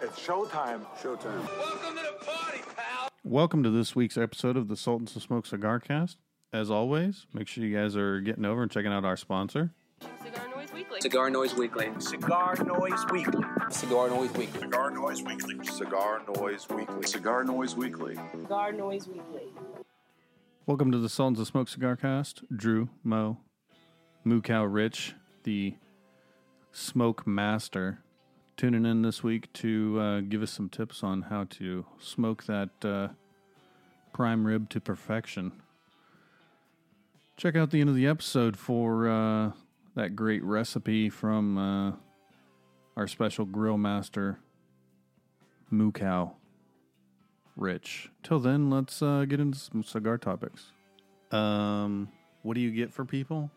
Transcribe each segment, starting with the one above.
It's showtime. Showtime. Welcome to the party, pal. Welcome to this week's episode of the Sultans of Smoke Cigar Cast. As always, make sure you guys are getting over and checking out our sponsor. Cigar Noise Weekly. Cigar Noise Weekly. Cigar Noise Weekly. Cigar Noise Weekly. Cigar Noise Weekly. Cigar Noise Weekly. Cigar Noise Weekly. Cigar Noise Weekly. Welcome to the Sultans of Smoke Cigar Cast. Drew, Mo, Moo Cow Rich, the smoke master, tuning in this week to uh, give us some tips on how to smoke that uh, prime rib to perfection. Check out the end of the episode for uh, that great recipe from uh, our special grill master, Moo Cow Rich. Till then, let's uh, get into some cigar topics. Um, what do you get for people?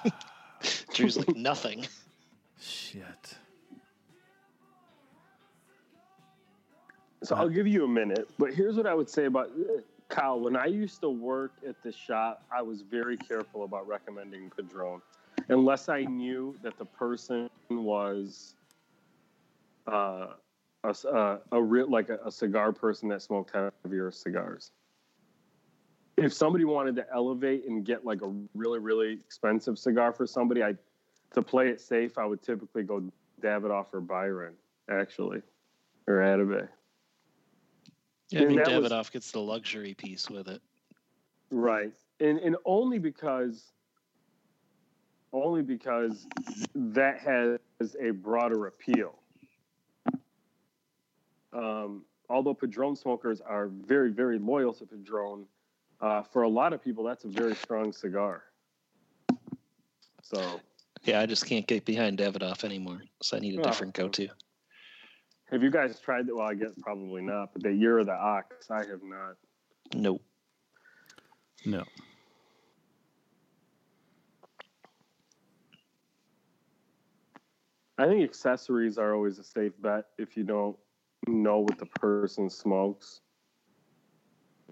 Drew's like nothing. Shit. So I'll give you a minute, but here's what I would say about Kyle. When I used to work at the shop, I was very careful about recommending Padron, unless I knew that the person was uh, a, s- uh, a real like a, a cigar person that smoked heavier cigars. If somebody wanted to elevate and get like a really really expensive cigar for somebody, I to play it safe, I would typically go Davidoff or Byron, actually, or Atabey. Yeah, I And mean, that was- gets the luxury piece with it. Right. And and only because only because that has a broader appeal. Um, although Padron smokers are very, very loyal to Padron, uh, for a lot of people, that's a very strong cigar. So, Yeah, I just can't get behind Davidoff anymore, so I need a Oh. different go-to. have you guys tried that? Well, I guess probably not, but the Year of the Ox, I have not. Nope. No. I think accessories are always a safe bet if you don't know what the person smokes.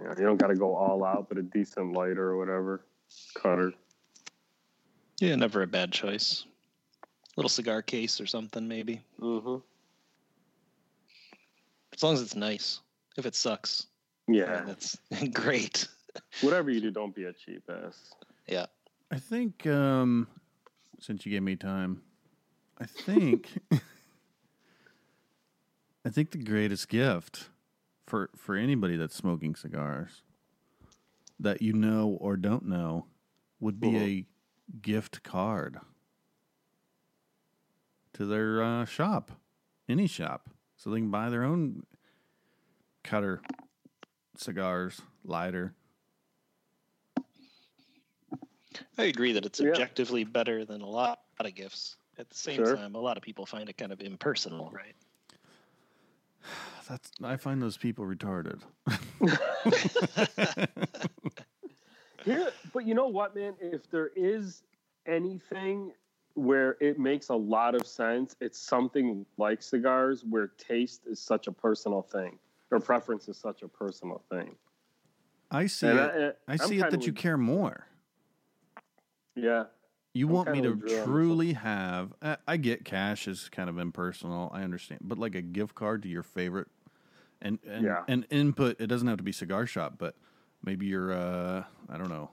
You, know, you don't got to go all out, but a decent lighter or whatever, cutter. Yeah, never a bad choice. Little cigar case or something, maybe. Mm-hmm. As long as it's nice. If it sucks, Yeah, that's great. whatever you do, don't be a cheap ass. Yeah. I think um, since you gave me time, I think I think the greatest gift for for anybody that's smoking cigars that you know or don't know would be a gift card to their uh, shop, any shop, so they can buy their own cutter, cigars, lighter. I agree that it's Yeah. objectively better than a lot of gifts. At the same Sure. time, a lot of people find it kind of impersonal, right? That's I find those people retarded. Here, but you know what, man? If there is anything where it makes a lot of sense, it's something like cigars where taste is such a personal thing, or preference is such a personal thing. I see And it. I, eh, I'm see it that you care more. Yeah, You I'm want me to with Drew on this one. truly have. I I get cash is kind of impersonal. I understand, but like a gift card to your favorite, and and Yeah. and input. It doesn't have to be cigar shop, but maybe you're uh I don't know,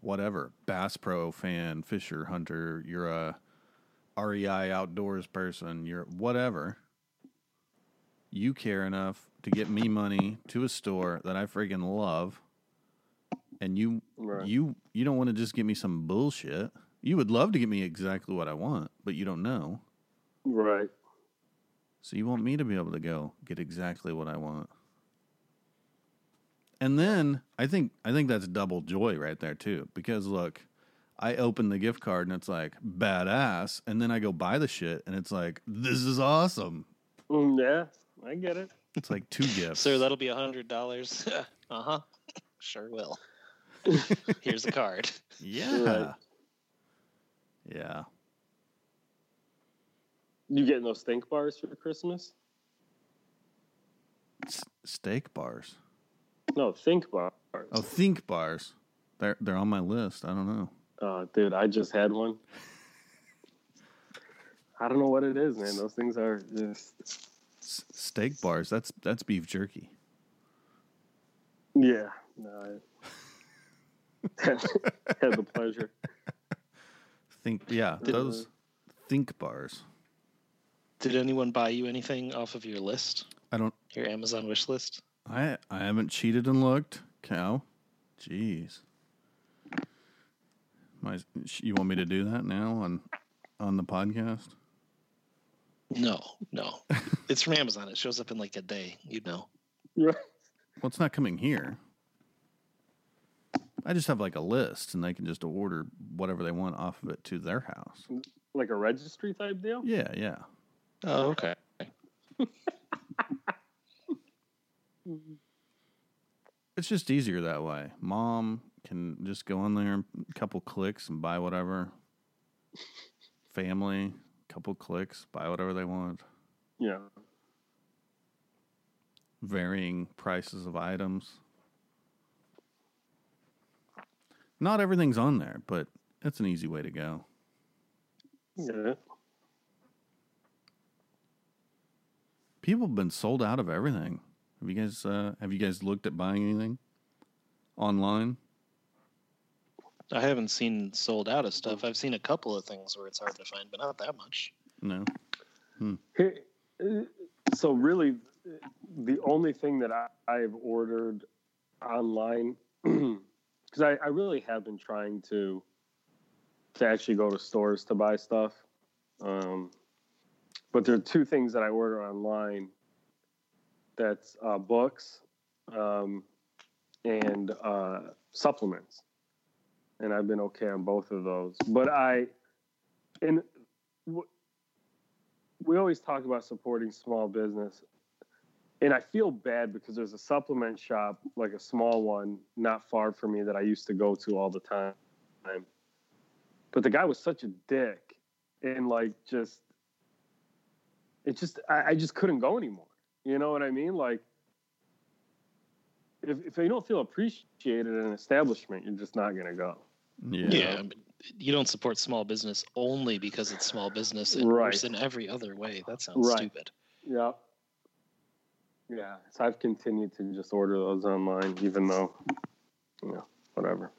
whatever Bass Pro fan, Fisher Hunter. You're a REI outdoors person. You're whatever. You care enough to get me money to a store that I freaking love, and you Right. you you don't want to just give me some bullshit. You would love to give me exactly what I want, but you don't know. right. So you want me to be able to go get exactly what I want. And then I think I think that's double joy right there too. Because look, I open the gift card and it's like badass, and then I go buy the shit and it's like this is awesome. Mm, yeah, I get it. It's like two gifts. Sir, that'll be a hundred dollars. uh huh. Sure will. Here's a card. yeah. Right. Yeah. You getting those stink bars for Christmas? S- steak bars. No, think bars. Oh, think bars. They're they're on my list. I don't know. Uh, dude, I just had one. I don't know what it is, man. Those things are just S- steak bars. That's that's beef jerky. yeah. No, I had the pleasure. Think yeah, those think bars. Did anyone buy you anything off of your list, I don't. your Amazon wish list? I I haven't cheated and looked. Cow. Jeez. My, you want me to do that now on on the podcast? No, no. it's from Amazon. It shows up in like a day. You know. Well, it's not coming here. I just have like a list, and they can just order whatever they want off of it to their house. Like a registry type deal. Yeah, yeah. Oh, okay. It's just easier that way. Mom can just go on there, a couple clicks, and buy whatever. Family, couple clicks, buy whatever they want. Yeah. Varying prices of items. Not everything's on there, but it's an easy way to go. Yeah. People have been sold out of everything. Have you guys uh, have you guys looked at buying anything online? I haven't seen sold out of stuff. I've seen a couple of things where it's hard to find, but not that much. No. Here, uh, so really, the only thing that I, I've ordered online, because I, I really have been trying to to actually go to stores to buy stuff. Um, but there are two things that I order online. That's uh, books um, and uh, supplements, and I've been okay on both of those. But I, and w- we always talk about supporting small business and i feel bad because there's a supplement shop like a small one not far from me that i used to go to all the time but the guy was such a dick and like just it just i, I just couldn't go anymore you know what i mean like if, if you don't feel appreciated in an establishment you're just not going to go Yeah. Yeah. you don't support small business only because it's small business. It Right. works in every other way. That sounds Right. stupid. yeah yeah so i've continued to just order those online even though you know whatever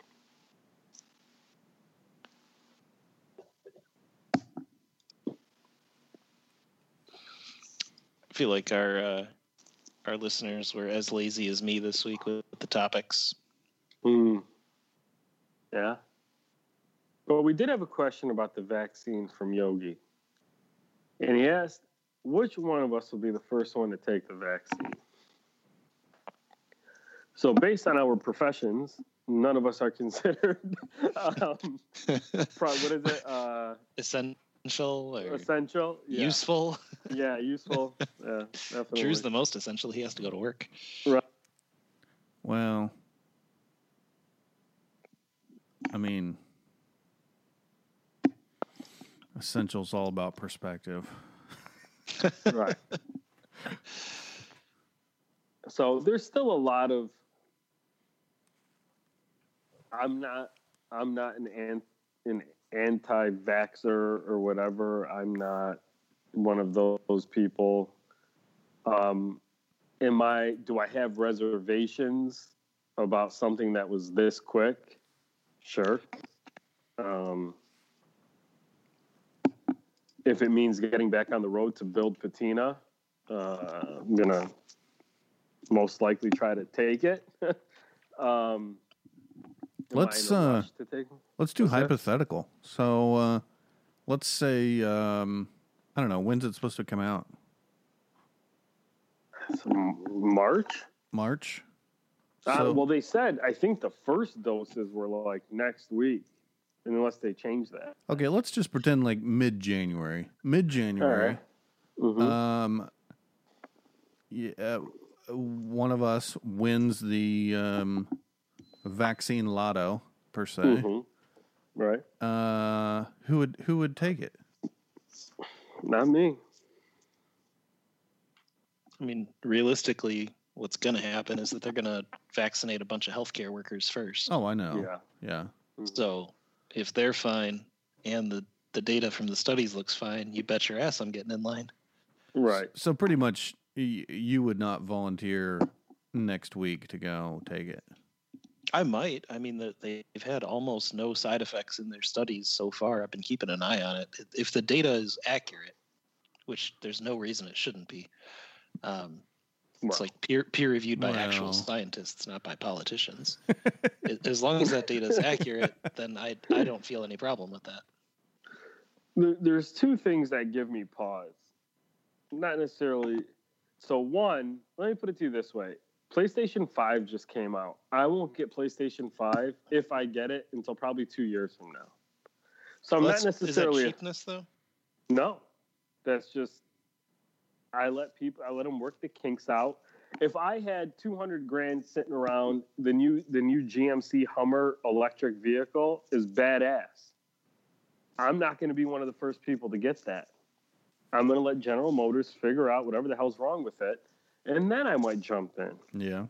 feel like our uh, our listeners were as lazy as me this week with the topics. Hmm. Yeah. But we did have a question about the vaccine from Yogi. And he asked, which one of us will be the first one to take the vaccine? So, based on our professions, none of us are considered, um, pro- what is it? Uh, Essential or essential? Yeah. useful? Yeah, useful. Yeah, definitely. Drew's the most essential. He has to go to work. Right. Well, I mean, essentials all about perspective. right. So there's still a lot of I'm not I'm not an an, an anti-vaxxer or whatever. I'm not one of those people. Um am I do I have reservations about something that was this quick? Sure. Um if it means getting back on the road to build patina, uh, I'm gonna most likely try to take it. um, Let's, uh, to take? Let's do What's that? hypothetical. So, uh, let's say, um, I don't know, when's it supposed to come out? Some March. March? uh, So- well, they said I think the first doses were like next week, unless they change that. Okay, let's just pretend like mid January. Mid January. Mhm. Um, yeah, one of us wins the um, vaccine lotto per se. Mhm. Right? Uh, who would who would take it? Not me. I mean, realistically, what's going to happen is that they're going to vaccinate a bunch of healthcare workers first. Oh, I know. Yeah. Yeah. So if they're fine and the the data from the studies looks fine, you bet your ass I'm getting in line. Right. So pretty much, y- you would not volunteer next week to go take it. I might. I mean, that they've had almost no side effects in their studies so far. I've been keeping an eye on it. If the data is accurate, which there's no reason it shouldn't be, um, it's like peer peer reviewed by actual scientists, not by politicians. As long as that data is accurate, then I I don't feel any problem with that. there's two things that give me pause. Not necessarily. So one, let me put it to you this way: PlayStation Five just came out. I won't get PlayStation Five if I get it until probably two years from now. So I'm Well, not necessarily Is that cheapness though? No, that's just I let people I let them work the kinks out. If I had 200 grand sitting around, the new the new GMC Hummer electric vehicle is badass. I'm not going to be one of the first people to get that. I'm going to let General Motors figure out whatever the hell's wrong with it, and then I might jump in. Yeah.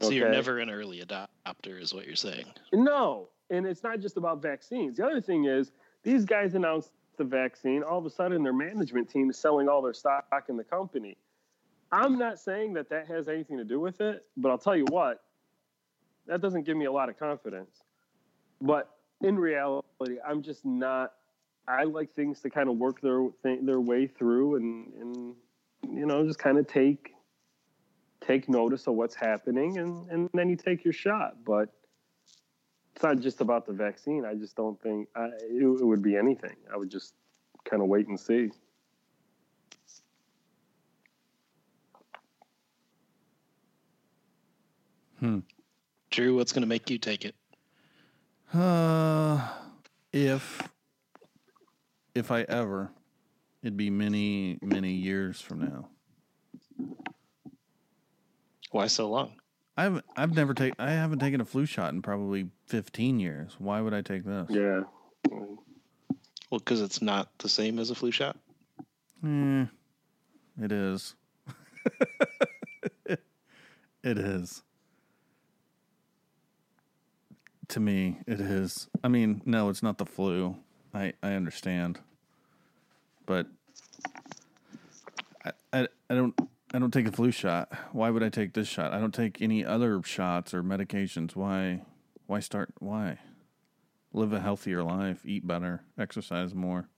So you're never an early adopter, is what you're saying. No, and it's not just about vaccines. The other thing is these guys announced the vaccine. All of a sudden, their management team is selling all their stock in the company. I'm not saying that that has anything to do with it, but I'll tell you what, that doesn't give me a lot of confidence. But in reality, I'm just not. I like things to kind of work their th- their way through, and and you know just kind of take take notice of what's happening, and and then you take your shot. But it's not just about the vaccine. I just don't think I, it, it would be anything. I would just kind of wait and see. Hmm. Drew, what's going to make you take it? Uh, if if I ever, it'd be many many years from now. Why so long? I've I've never taken I haven't taken a flu shot in probably fifteen years. Why would I take this? Yeah. Well, because it's not the same as a flu shot. Eh, it is. it is. To me, it is. I mean, no, it's not the flu. I I understand, but I I, I don't I don't take a flu shot. Why would I take this shot? I don't take any other shots or medications. Why why start? Why live a healthier life, eat better, exercise more.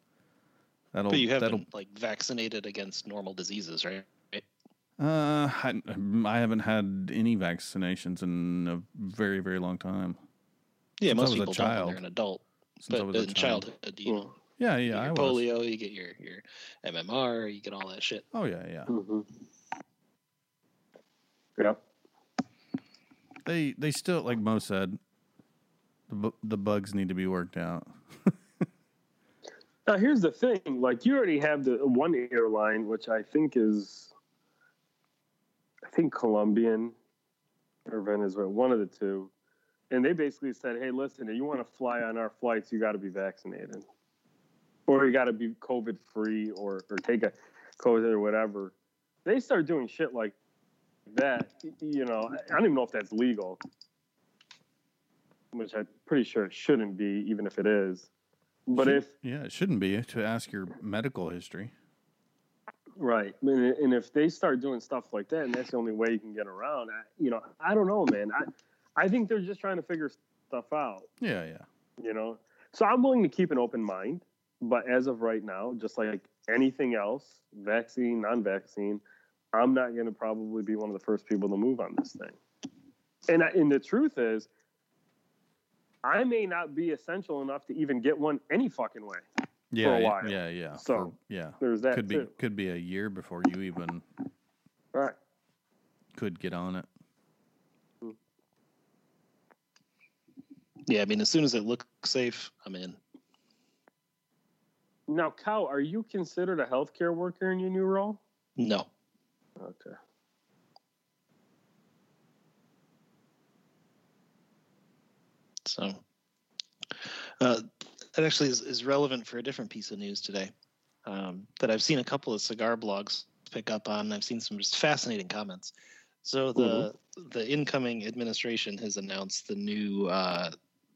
That'll But you that'll haven't like vaccinated against normal diseases, right? Uh, I, I haven't had any vaccinations in a very, very long time. Yeah, Since I most was a people don't when child. they're an adult. Since I But was a in child. childhood, you know, Yeah, you yeah, get I your was. polio, you get your your MMR, you get all that shit. Oh yeah, yeah. Mm-hmm. Yep. They they still like Mo said. The bu- the bugs need to be worked out. Now here's the thing: like you already have the one airline, which I think is, I think Colombian or Venezuela, one of the two, and they basically said, "Hey, listen, if you want to fly on our flights, you got to be vaccinated, or you got to be COVID free, or or take a COVID or whatever." They start doing shit like that. You know, I don't even know if that's legal, which I'm pretty sure it shouldn't be, even if it is. But Should- if yeah, it shouldn't be to ask your medical history. Right, and, if they start doing stuff like that, and that's the only way you can get around, I, you know, I don't know, man. I, I think they're just trying to figure stuff out, Yeah, yeah. you know. So I'm willing to keep an open mind, but as of right now, just like anything else, vaccine, non-vaccine, I'm not going to probably be one of the first people to move on this thing. And I, and the truth is, I may not be essential enough to even get one any fucking way. Yeah, a yeah, while. yeah, yeah. So, For- yeah. There's that Could be too. could be a year before you even Right. could get on it. Yeah, I mean, as soon as it looks safe, I'm in. Now, Cal, are you considered a healthcare worker in your new role? No, Okay. so uh, that actually is, is relevant for a different piece of news today um, that I've seen a couple of cigar blogs pick up on. And I've seen some just fascinating comments. So the the incoming administration has announced the new uh,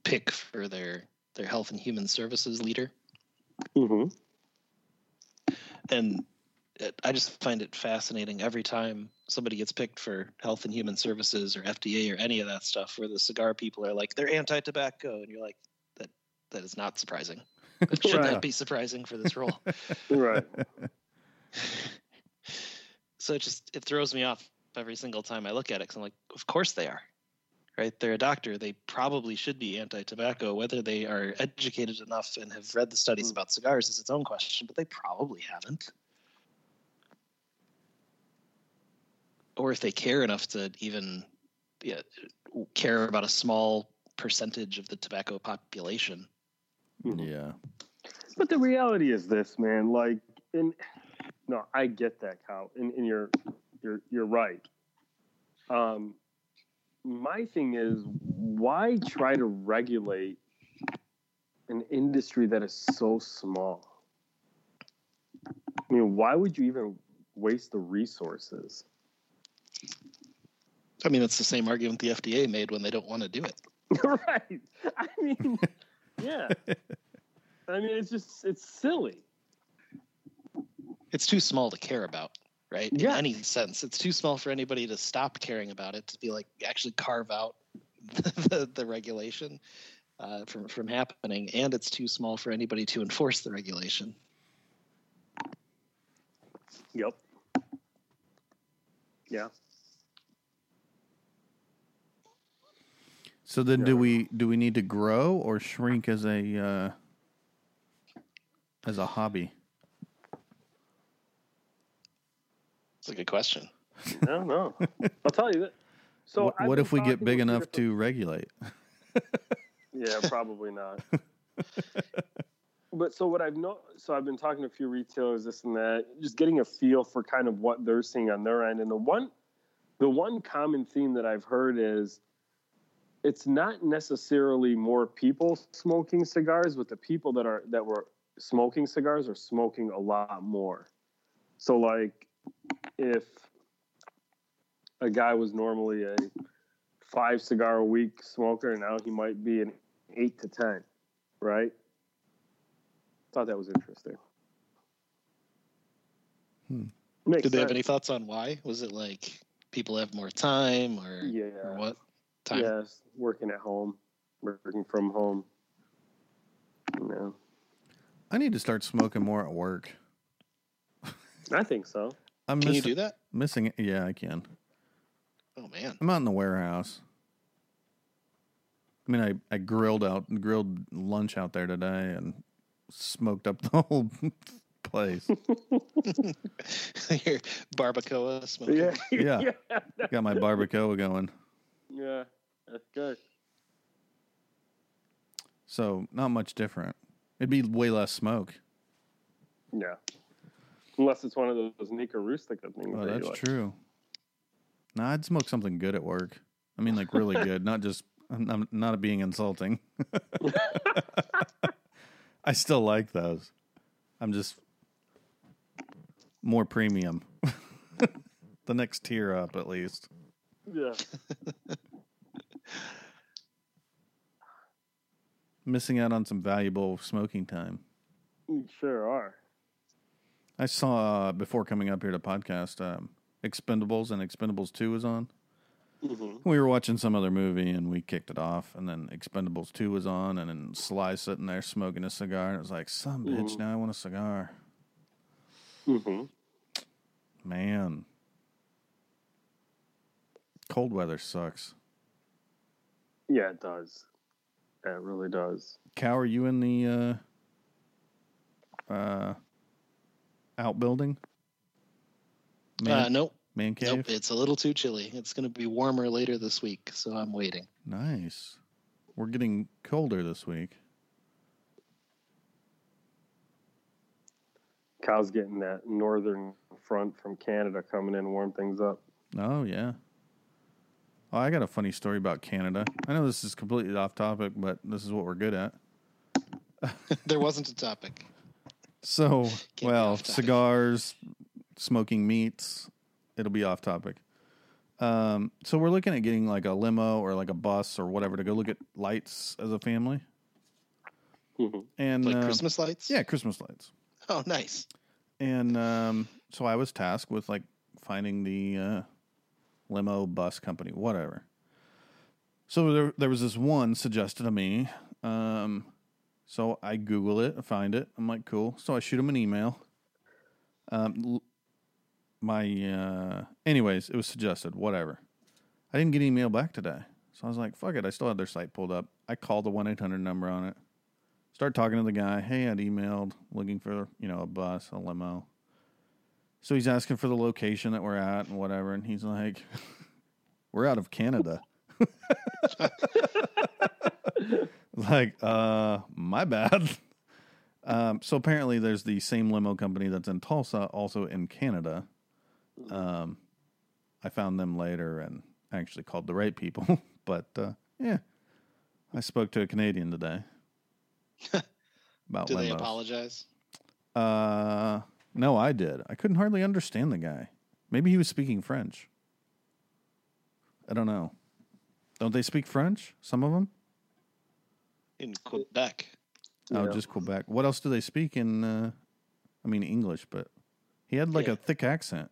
pick for their their health and human services leader, Mm-hmm. and it, I just find it fascinating every time somebody gets picked for health and human services or FDA or any of that stuff, where the cigar people are like they're anti-tobacco, and you're like that that is not surprising. It should Right. not be surprising for this role. Right. so it just it throws me off every single time I look at it because I'm like, of course they are. Right? They're a doctor. They probably should be anti-tobacco. Whether they are educated enough and have read the studies Mm. about cigars is its own question, but they probably haven't. Or if they care enough to even yeah, care about a small percentage of the tobacco population. Yeah. But the reality is this, man. Like, in no, I get that, Kyle, and, and you're you're you're right. Um, my thing is, why try to regulate an industry that is so small? I mean, why would you even waste the resources? I mean, it's the same argument the FDA made when they don't want to do it. right. I mean, yeah. I mean, it's just it's silly. it's too small to care about, right? Yeah. In any sense, it's too small for anybody to stop caring about it to be like actually carve out the, the regulation uh, from from happening, and it's too small for anybody to enforce the regulation. Yep. Yeah. So then, do we do we need to grow or shrink as a uh, as a hobby? It's a good question. I don't know. I'll tell you that. So what I've what been if we get talking big with two enough to regulate? Yeah, probably not. but so what I've know, so I've been talking to a few retailers, this and that, just getting a feel for kind of what they're seeing on their end. And the one, the one common theme that I've heard is, it's not necessarily more people smoking cigars, but the people that are that were smoking cigars are smoking a lot more. So like, if a guy was normally a five cigar a week smoker, and now he might be an eight to ten, right? Thought that was interesting. Hmm. Makes Did they have any thoughts on why? Was it like people have more time, or, Yeah. or what? Time. Yes, working at home, working from home. No, I need to start smoking more at work. I think so. I'm Can you do that? missing it. Yeah, I can. Oh man. I'm out in the warehouse. I mean, I, I grilled out grilled lunch out there today and smoked up the whole place. Your barbacoa smoking. Yeah, Yeah. yeah, Got my barbacoa going. yeah. That's good. So not much different. It'd be way less smoke. Yeah, unless it's one of those Nica Rustica things. Oh, that you that's like. true. Nah, I'd smoke something good at work. I mean, like really good, not just I'm, I'm not being insulting. I still like those. I'm just more premium. the next tier up, at least. Yeah. Missing out on some valuable smoking time. You sure are. I saw uh, before coming up here to podcast, um, Expendables and Expendables Two was on. hmm We were watching some other movie and we kicked it off, and then Expendables Two was on, and then Sly sitting there smoking a cigar, and it was like, "Some bitch, Mhm. now I want a cigar." Mm-hmm. Man, cold weather sucks. Yeah, it does. Yeah, it really does. Cow, are you in the uh, uh, outbuilding? Man, Uh, nope. man cave. Nope. It's a little too chilly. It's going to be warmer later this week, so I'm waiting. Nice. We're getting colder this week. Cow's getting that northern front from Canada coming in to warm things up. Oh yeah. Oh, I got a funny story about Canada. I know this is completely off topic, but this is what we're good at. there wasn't a topic. So, be well, topic. cigars, smoking meats, it'll be off topic. Um, so we're looking at getting like a limo or like a bus or whatever to go look at lights as a family. Mhm. and Like uh, Christmas lights? Yeah, Christmas lights. Oh, nice. And um, so I was tasked with like finding the uh, limo bus company, whatever. So there, there was this one suggested to me. Um, so I Google it, find it. I'm like, cool. So I shoot him an email. Um, my, uh, anyways, it was suggested, whatever. I didn't get an email back today. So I was like, fuck it. I still had their site pulled up. I called the 1 800 number on it. Start talking to the guy. Hey, I'd emailed looking for, you know, a bus, a limo. So he's asking for the location that we're at and whatever. And he's like, we're out of Canada. like, uh, my bad. Um, so apparently there's the same limo company that's in Tulsa, also in Canada. Um, I found them later and actually called the right people. but uh, yeah, I spoke to a Canadian today about Do they apologize? Uh, no, I did. I couldn't hardly understand the guy. Maybe he was speaking French. I don't know. Don't they speak French? Some of them? In Quebec. Oh, Yeah. just Quebec. What else do they speak in? Uh, I mean English, but he had like Yeah. a thick accent.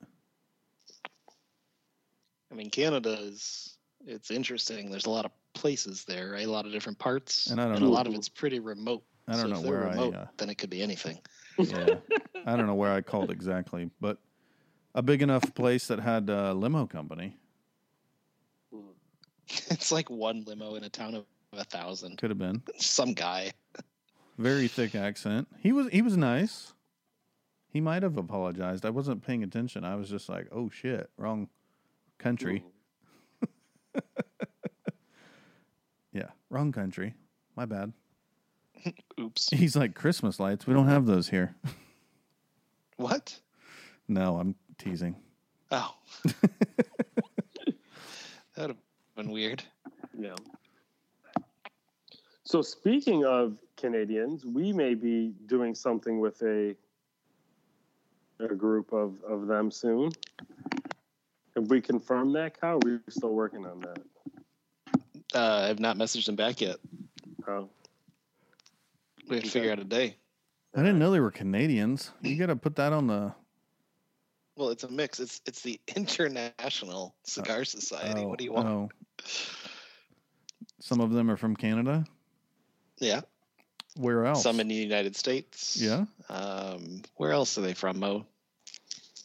I mean, Canada is it's interesting. There's a lot of places there, right? A lot of different parts, And I don't a know- lot of it's pretty remote. I don't so know if they're where I, remote, uh, then it could be anything. Yeah, I don't know where I called exactly, but a big enough place that had a limo company it's like one limo in a town of a thousand. could have been Some guy. very thick accent. He was he was nice. He might have apologized. I wasn't paying attention. I was just like, "Oh shit, wrong country." Yeah, wrong country. My bad. Oops. He's like Christmas lights. We don't have those here. What? No, I'm teasing. Oh. that would have been weird. Yeah. So speaking of Canadians, we may be doing something with a a group of, of them soon. Have we confirmed that, Kyle? We're still working on that. Uh, I've not messaged him back yet. Oh, We have to figure out a day. I didn't know they were Canadians. You got to put that on the. Well, it's a mix. It's it's the International Cigar Society. oh, what do you want? oh. Some of them are from Canada. Yeah. Where else? Some in the United States. Yeah. Um, where else are they from, Mo?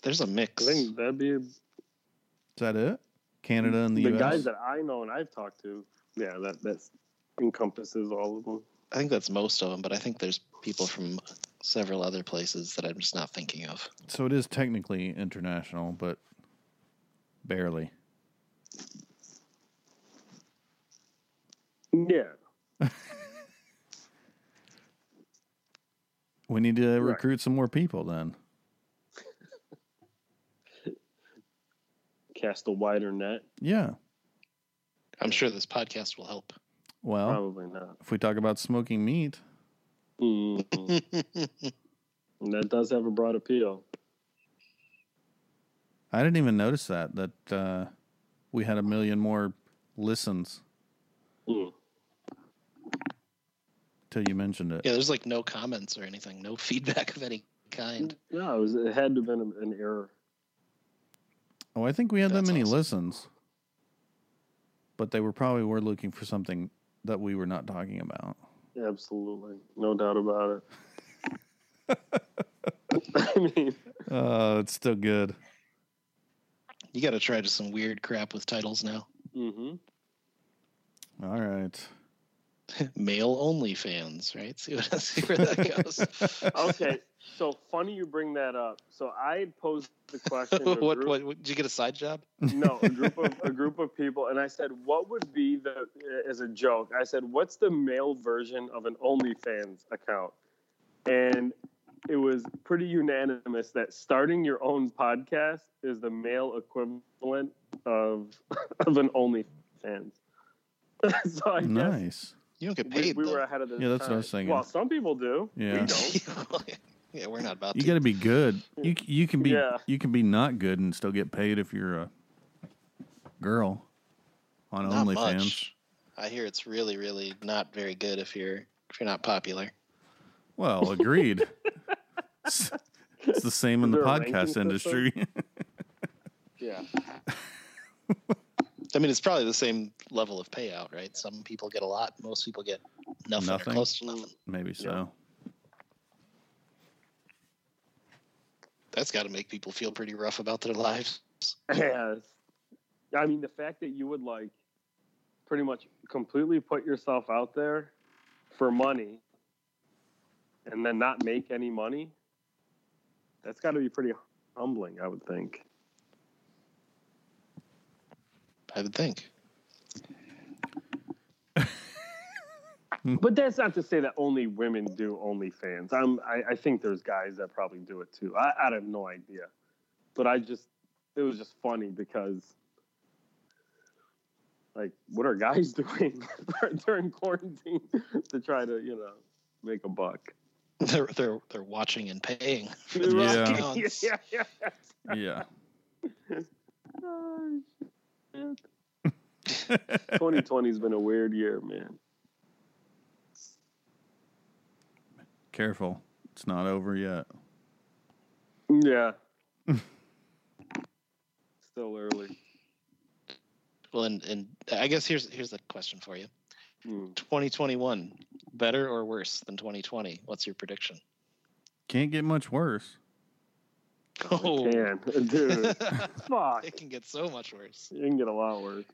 There's a mix. I think that'd be Is that it? Canada and the, the U.S. guys that I know and I've talked to. Yeah, that that encompasses all of them. I think that's most of them, but I think there's people from several other places that I'm just not thinking of. So it is technically international, but barely. Yeah. We need to Right. recruit some more people then. Cast a wider net. Yeah. I'm sure this podcast will help. Well, Probably not. if we talk about smoking meat, Mhm. That does have a broad appeal. I didn't even notice that that uh, we had a million more listens Mm. till you mentioned it. Yeah, there's like no comments or anything, no feedback of any kind. No, it, was, it had to have been an error. Oh, I think we had that many awesome. listens, but they were probably were looking for something that we were not talking about. Absolutely. No doubt about it. I mean, Uh, it's still good. You got to try just some weird crap with titles now. Mm-hmm. All right. Male only fans, right? See what see where that goes. okay. So funny you bring that up. So I posed the question. what, group- what, what? Did you get a side job? no, a group of a group of people, and I said, "What would be the?" As a joke, I said, "What's the male version of an OnlyFans account?" And it was pretty unanimous that starting your own podcast is the male equivalent of of an OnlyFans. so I guess Nice. You don't get paid. we though. were ahead of the Yeah, that's what I was saying. Well, some people do. Yeah. We don't. Yeah, we're not about You to. got to be good. You you can be Yeah. you can be not good and still get paid if you're a girl on not OnlyFans. much. I hear it's really, really not very good if you're if you're not popular. Well, agreed. it's, it's the same in the there a ranking podcast industry. Yeah. I mean, it's probably the same level of payout, right? Some people get a lot, most people get nothing, Nothing. or close to nothing. Maybe so. That's got to make people feel pretty rough about their lives. Yes. I mean, the fact that you would like pretty much completely put yourself out there for money and then not make any money, that's got to be pretty humbling, I would think. I would think. But that's not to say that only women do OnlyFans. I'm, I, I think there's guys that probably do it too. I, I have no idea. But I just, it was just funny because, like, what are guys doing during quarantine to try to, you know, make a buck? They're they're they're watching and paying. For yeah, the Yeah. accounts. yeah, yeah. Yeah. Oh, shit. 2020's been a weird year, man. Careful. It's not over yet. Yeah. Still early. Well, and and I guess here's here's the question for you. Hmm. 2021, better or worse than 2020? What's your prediction? Can't get much worse. Oh, Can, dude. Fuck. it can get so much worse. It can get a lot worse.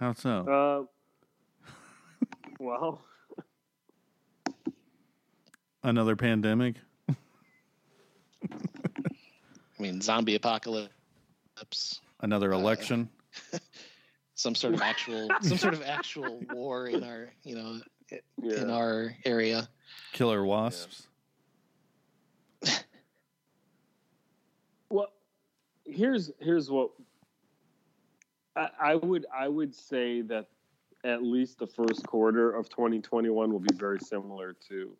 How so? Uh, well, Another pandemic? I mean, zombie apocalypse, Another uh, election? some sort of actual, some sort of actual war in our, you know, in our area. Killer wasps? Well, here's here's what I, I would I would say that at least the first quarter of 2021 will be very similar to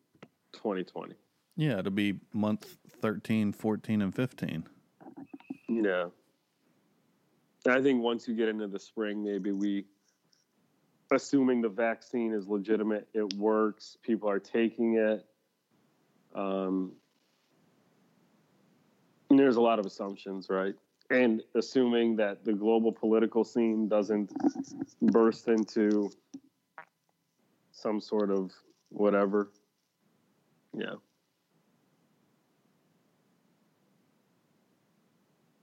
2020. Yeah, it'll be month 13, 14, and 15. Yeah. I think once you get into the spring, maybe we, assuming the vaccine is legitimate, it works, people are taking it. Um, there's a lot of assumptions, right? And assuming that the global political scene doesn't burst into some sort of whatever. Yeah.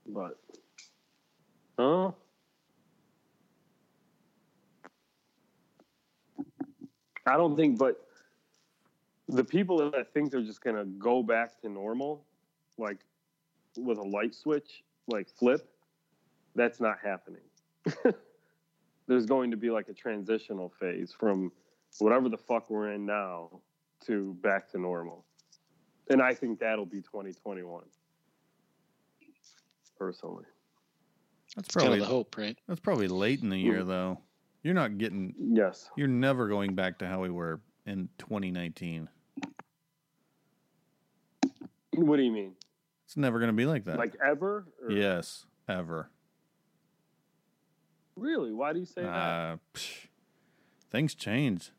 But Oh. I don't think, but the people that think they're just going to go back to normal, like with a light switch, like flip, that's not happening. There's going to be like a transitional phase from whatever the fuck we're in now to back to normal. And I think that'll be 2021, personally. That's It's kind probably of the hope, right? that's probably late in the year though. You're not getting Yes. you're never going back to how we were in 2019. What do you mean? It's never going to be like that. Like ever? Or- yes, ever. Really? Why do you say that? Uh, psh, things change.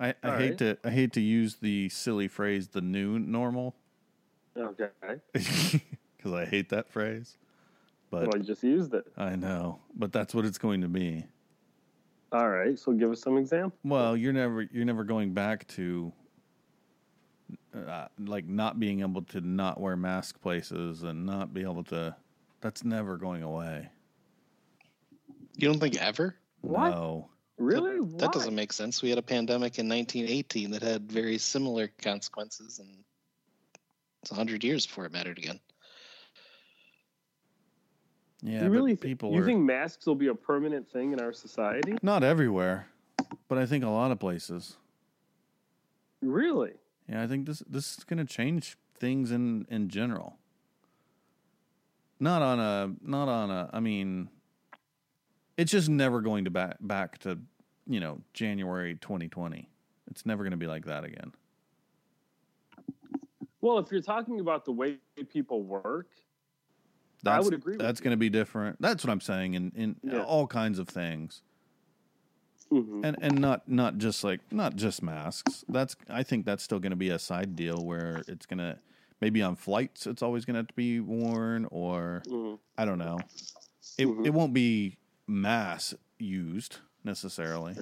I, I hate right. to I hate to use the silly phrase the new normal Okay. because I hate that phrase. But well, you just used it. I know, but that's what it's going to be. All right. So give us some examples. Well, you're never you're never going back to uh, like not being able to not wear mask places and not be able to. That's never going away. You don't think ever? What? No. Really? That Why? doesn't make sense. We had a pandemic in 1918 that had very similar consequences, and it's 100 years before it mattered again. Yeah, you really th- people you are think masks will be a permanent thing in our society? not everywhere, but I think a lot of places. Really? Yeah, I think this this is going to change things in in general. Not on a not on a. I mean, it's just never going to back back to you know January 2020. It's never going to be like that again. Well, if you're talking about the way people work, That's, would agree That's going to be different. That's what I'm saying in in Yeah. all kinds of things. Mhm. and and not not just like not just masks. That's I think that's still going to be a side deal where it's going to maybe on flights it's always going to have to be worn or Mhm. I don't know. It Mhm. it won't be mass used necessarily,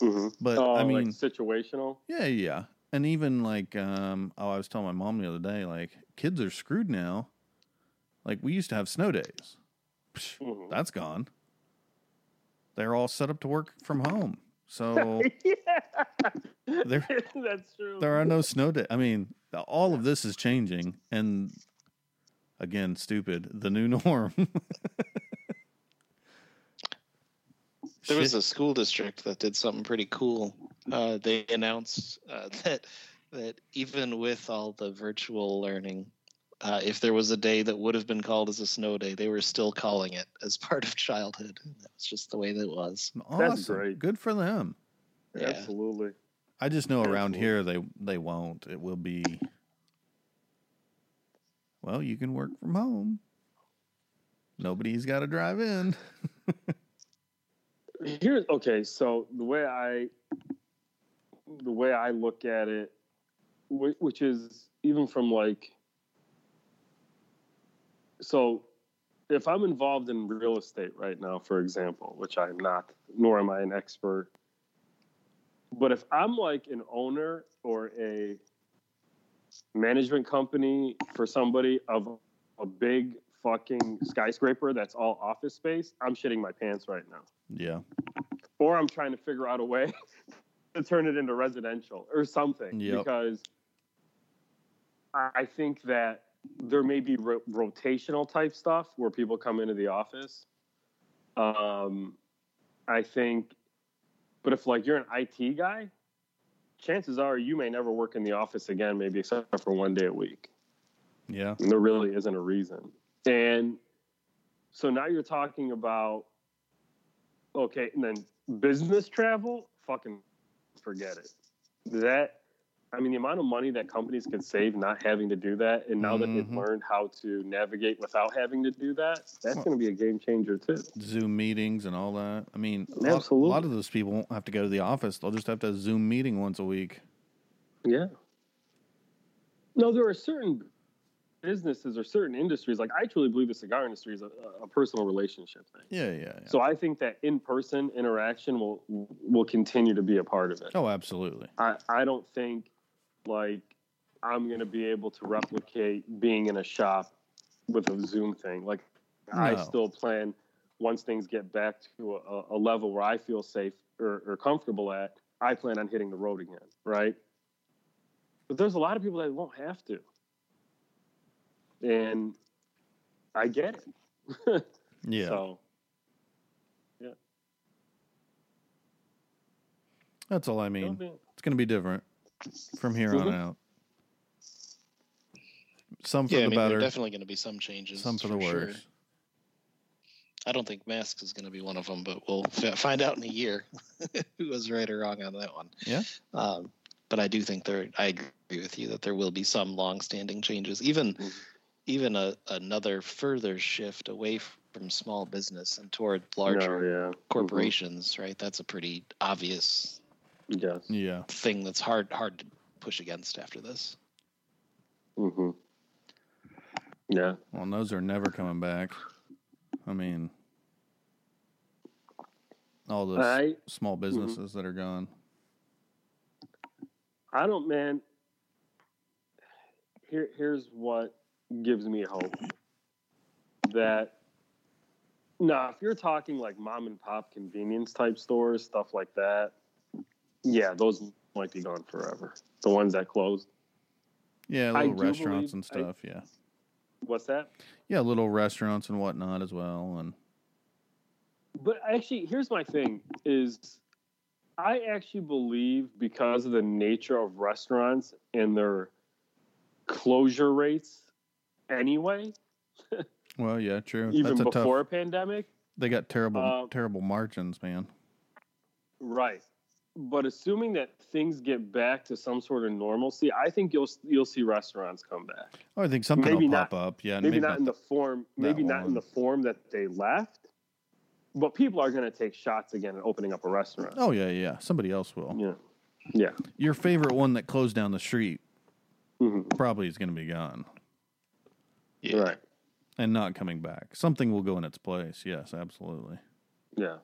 Mhm. but Oh, I like mean, situational. yeah, yeah, and even like um oh, I was telling my mom the other day like kids are screwed now. Like we used to have snow days. Psh, Mhm. That's gone. They're all set up to work from home. So yeah, there that's true. there are no snow days. I mean, all of this is changing and again, stupid, the new norm. There was a school district that did something pretty cool. Uh, they announced uh, that that even with all the virtual learning, uh, if there was a day that would have been called as a snow day, they were still calling it as part of childhood. That was just the way that it was. awesome. great. Good for them. Yeah. Absolutely. I just know around Absolutely. here they they won't. It will be well, you can work from home. Nobody's got to drive in. Here's okay. So the way I, the way I look at it, which is even from like, so if I'm involved in real estate right now, for example, which I'm not, nor am I an expert, but if I'm like an owner or a management company for somebody of a big fucking skyscraper that's all office space, I'm shitting my pants right now Yeah. or I'm trying to figure out a way to turn it into residential or something Yep. because I think that there may be ro- rotational type stuff where people come into the office. Um, I think, but if like you're an IT guy, chances are you may never work in the office again, maybe except for one day a week. Yeah. And there really isn't a reason. And so now you're talking about okay, and then business travel, fucking forget it. That I mean the amount of money that companies can save not having to do that and now that they've Mhm. learned how to navigate without having to do that, that's going to be a game changer too. Zoom meetings and all that. I mean, a lot, a lot of those people won't have to go to the office. They'll just have to Zoom meeting once a week. Yeah. No, there are certain businesses or certain industries like I truly believe the cigar industry is a, a personal relationship thing. Yeah, yeah, yeah. So I think that in-person interaction will will continue to be a part of it. oh, absolutely. I, I don't think like I'm gonna be able to replicate being in a shop with a Zoom thing. Like I still plan once things get back to a, a level where I feel safe or, or comfortable at, I plan on hitting the road again, right? But there's a lot of people that won't have to. And I get it. Yeah. So yeah. That's all I mean. be- It's going to be different from here on Mhm. out. Some for Yeah, I the mean, better, definitely going to be some changes. some for the sure. worse. I don't think masks is going to be one of them, but we'll f- find out in a year who was right or wrong on that one. Yeah. Um, but I do think there. I agree with you that there will be some long-standing changes, even Mhm. Even a, another further shift away from small business and toward No, larger yeah. corporations. Right, that's a pretty obvious. Yes. Yeah. thing that's hard hard to push against after this. Mm-hmm. Yeah. Well, and those are never coming back. I mean, all those I small businesses that are gone. I don't man. Here here's what gives me hope. That now if you're talking like mom and pop convenience type stores, stuff like that, yeah, those might be gone forever. The ones that closed. Yeah, little restaurants believe- and I- stuff. yeah. What's that? Yeah, little restaurants and whatnot as well. And But actually, here's my thing: is I actually believe because of the nature of restaurants and their closure rates, anyway, well, yeah, true. even That's a before tough. a pandemic, They got terrible, Uh, terrible margins, man. right? But assuming that things get back to some sort of normalcy, I think you'll you'll see restaurants come back. Oh, I think something maybe will not- pop up. Yeah, Maybe, not in the form, maybe not in the form that they left, but people are going to take shots again at opening up a restaurant. Oh yeah, yeah. Somebody else will. Yeah, yeah, Your favorite one that closed down the street hmm probably is going to be gone Yeah. right. and not coming back. Something will go in its place. Yes, absolutely. Yeah,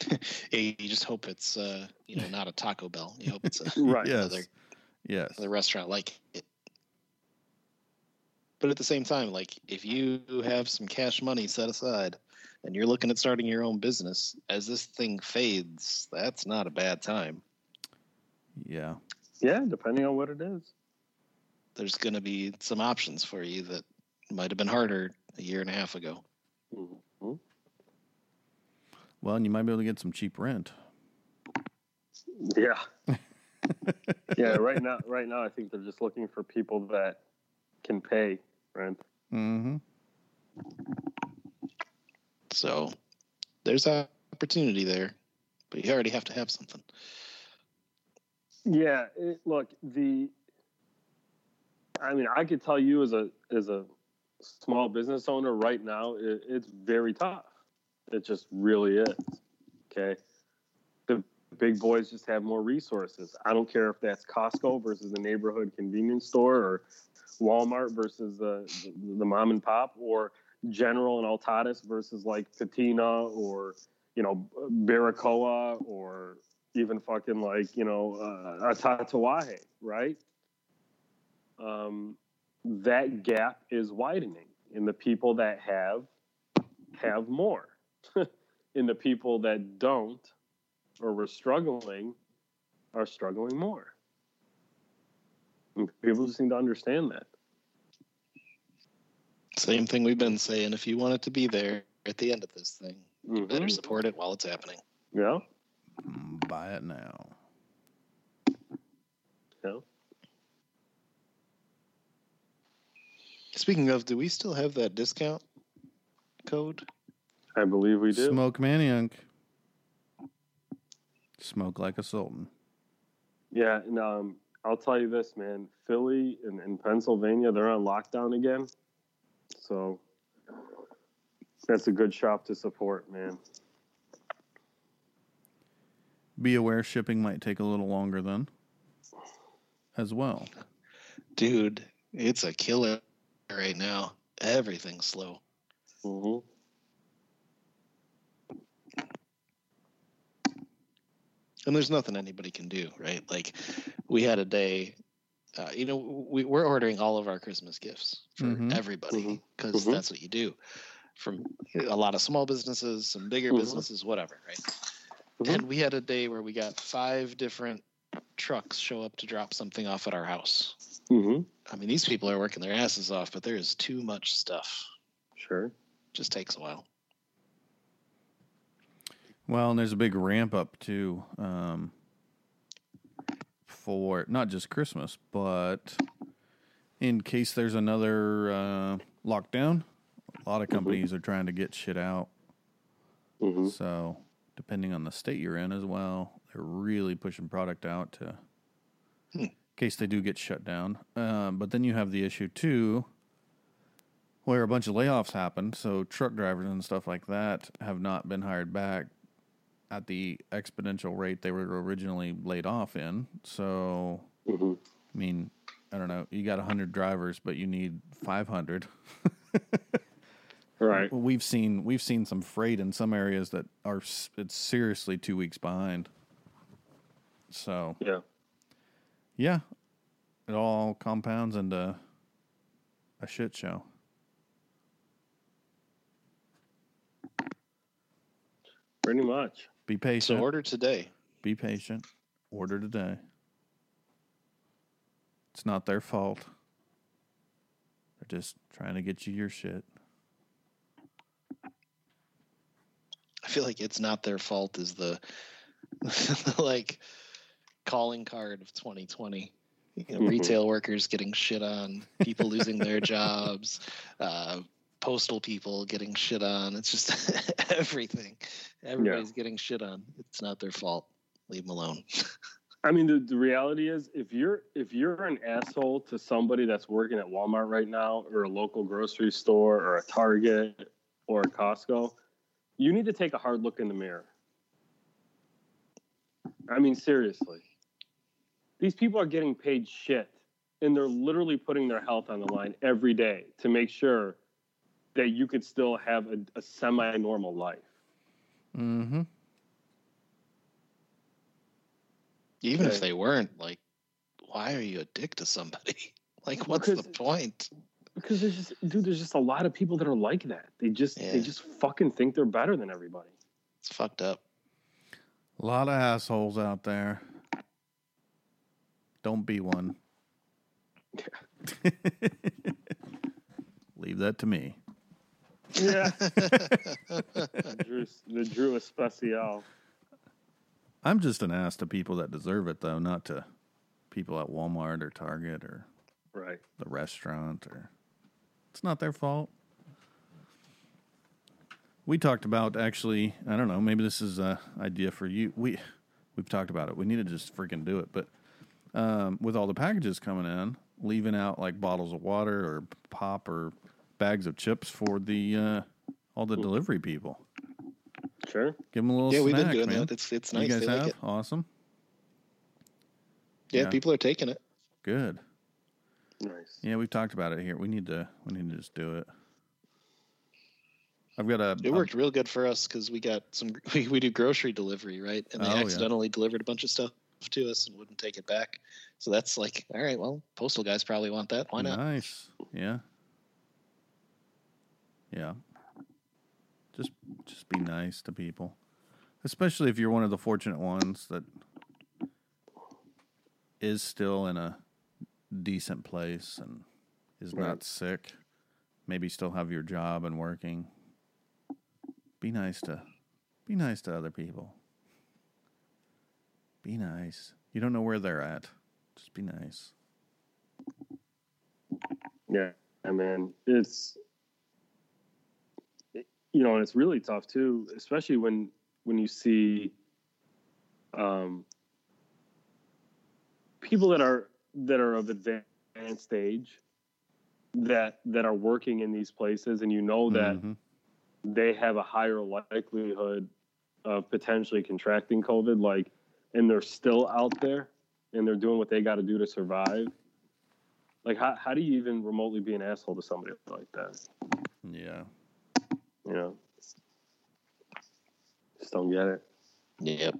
Yeah, You just hope it's uh, you know not a Taco Bell. You hope it's a, right. Yes. another Yes. another restaurant like it. But at the same time, like if you have some cash money set aside and you're looking at starting your own business, as this thing fades, that's not a bad time. Yeah. Yeah, depending on what it is. There's going to be some options for you that might have been harder a year and a half ago. Mhm. Well, and you might be able to get some cheap rent. Yeah. yeah, right now right now I think they're just looking for people that can pay rent. Mm-hmm. So there's opportunity there, but you already have to have something. Yeah, it, look, the I mean, I could tell you as a as a small business owner right now, it, it's very tough. It just really is. Okay. The big boys just have more resources. I don't care if that's Costco versus the neighborhood convenience store or Walmart versus the, the, mom and pop or General and Altadis versus like Patina or, you know, Baracoa or even fucking like, you know, uh, right? Um, that gap is widening in the people that have have more. in the people that don't or were struggling are struggling more. And people just need to understand that. Same thing we've been saying. If you want it to be there at the end of this thing, you mm-hmm. better support it while it's happening. Yeah. Mm, buy it now. Yeah. Speaking of, do we still have that discount code? I believe we do. Smoke Maniac. Smoke like a sultan. Yeah, and um, I'll tell you this, man. Philly and, and Pennsylvania, they're on lockdown again. So that's a good shop to support, man. Be aware shipping might take a little longer then. As well. Dude, it's a killer right now. Everything's slow. hmm And there's nothing anybody can do, right? Like, we had a day, uh, you know, we, we're ordering all of our Christmas gifts for Mhm. everybody because Mhm. that's what you do. From a lot of small businesses, some bigger Mhm. businesses, whatever, right? Mhm. And we had a day where we got five different trucks show up to drop something off at our house. Hmm I mean, these people are working their asses off, but there is too much stuff. Sure. Just takes a while. Well, and there's a big ramp up too um, for not just Christmas, but in case there's another uh, lockdown, a lot of companies are trying to get shit out. hmm So, depending on the state you're in as well, they're really pushing product out to Hmm. In case they do get shut down. Um, but then you have the issue too, where a bunch of layoffs happen. So truck drivers and stuff like that have not been hired back at the exponential rate they were originally laid off in. So, hmm I mean, I don't know. You got 100 drivers, but you need 500. Right. We've seen we've seen some freight in some areas that are it's seriously two weeks behind. So Yeah. Yeah, it all compounds into a shit show. Pretty much. Be So patient. order today. Be patient. Order today. It's not their fault. They're just trying to get you your shit. I feel like it's not their fault is the like calling card of 2020. You know, Mhm. Retail workers getting shit on, people losing their jobs, uh, postal people getting shit on. It's just everything. Everybody's getting shit on. It's not their fault. Leave them alone. I mean, the, the reality is, if you're if you're an asshole to somebody that's working at Walmart right now, or a local grocery store, or a Target, or a Costco, you need to take a hard look in the mirror. I mean, seriously. These people are getting paid shit, and they're literally putting their health on the line every day to make sure that you could still have a, a semi normal life. Mm-hmm. Even Okay. if they weren't, like, why are you a dick to somebody? Like, what's the point? Because there's just, dude, there's just a lot of people that are like that. They just, they just fucking think they're better than everybody. It's fucked up. A lot of assholes out there. Don't be one. Leave that to me. Yeah. Drew, the Drew Especial. I'm just an ass to people that deserve it, though, not to people at Walmart or Target or Right. the restaurant or it's not their fault. We talked about actually, I don't know, maybe this is a idea for you. We we've talked about it. We need to just freaking do it. But um, with all the packages coming in, leaving out like bottles of water or pop or bags of chips for the uh, all the delivery people. Sure. Give them a little yeah, snack, we've been doing man. that. It's it's you nice. guys They have like it. awesome. Yeah, yeah. people are taking it. Good. Nice. Yeah, we've talked about it here. We need to we need to just do it. I've got a It worked real good for us because we got some. We, we do grocery delivery, right? And they Oh, yeah. accidentally delivered a bunch of stuff to us and wouldn't take it back. So that's like, all right, well, postal guys probably want that. Why not? Nice. Yeah. Yeah. Just just be nice to people. Especially if you're one of the fortunate ones that is still in a decent place and is not sick. Maybe still have your job and working. Be nice to be nice to other people. Be nice. You don't know where they're at. Just be nice. Yeah, I mean, it's you know, and it's really tough too, especially when when you see um, people that are that are of advanced age that that are working in these places, and you know that Mhm. they have a higher likelihood of potentially contracting COVID, like, and they're still out there and they're doing what they got to do to survive. Like, how, how do you even remotely be an asshole to somebody like that? Yeah. You know, just don't get it. Yep.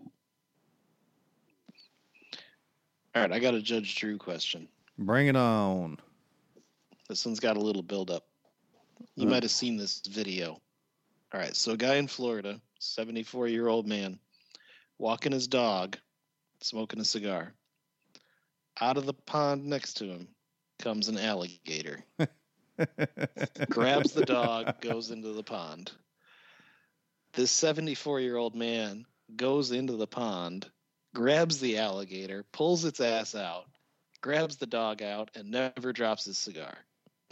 All right, I got a Judge Drew question. Bring it on. This one's got a little build up. You Hmm. might have seen this video. All right, so a guy in Florida, 74 year old man, walking his dog, smoking a cigar. Out of the pond next to him comes an alligator, grabs the dog, goes into the pond. This 74 year old man goes into the pond, grabs the alligator, pulls its ass out, grabs the dog out, and never drops his cigar.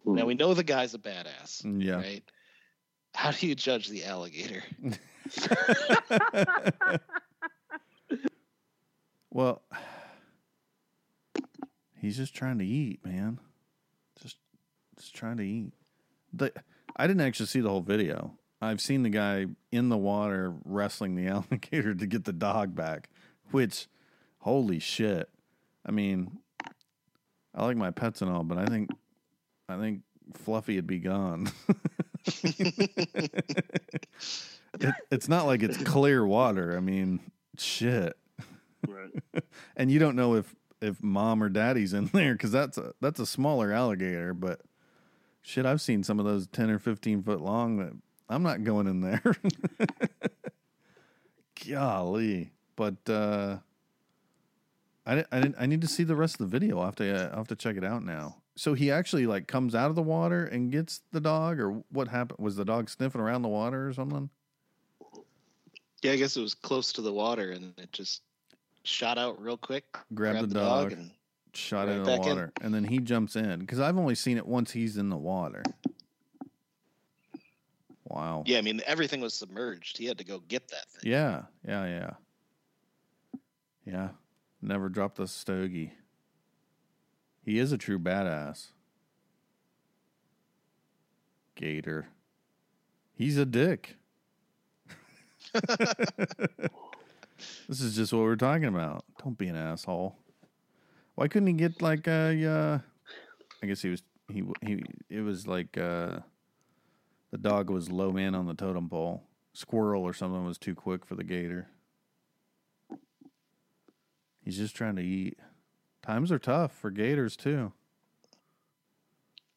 Hmm. Now we know the guy's a badass, yeah. right? How do you judge the alligator? well, he's just trying to eat, man. Just, just trying to eat. The, I didn't actually see the whole video. I've seen the guy in the water wrestling the alligator to get the dog back, which, holy shit. I mean, I like my pets and all, but I think, I think Fluffy would be gone. it, it's not like it's clear water. I mean, shit. Right. And you don't know if if mom or daddy's in there because that's a that's a smaller alligator. But shit, I've seen some of those ten or fifteen foot long. That I'm not going in there. Golly, but uh, I di- I didn't, I need to see the rest of the video. I have to uh, I have to check it out now. So he actually like comes out of the water and gets the dog, or what happened? Was the dog sniffing around the water or something? Yeah, I guess it was close to the water and it just shot out real quick. Grabbed grabbed the dog. and shot it in the back in. water, and then he jumps in because I've only seen it once he's in the water. Wow. yeah, I mean everything was submerged. He had to go get that thing. Yeah. Yeah. Yeah. Yeah. Never dropped the stogie. He is a true badass. Gator. He's a dick. this is just what we're talking about. Don't be an asshole. Why couldn't he get like a? Uh, I guess he was he he. It was like uh, the dog was low man on the totem pole. Squirrel or something was too quick for the gator. He's just trying to eat. Times are tough for gators too.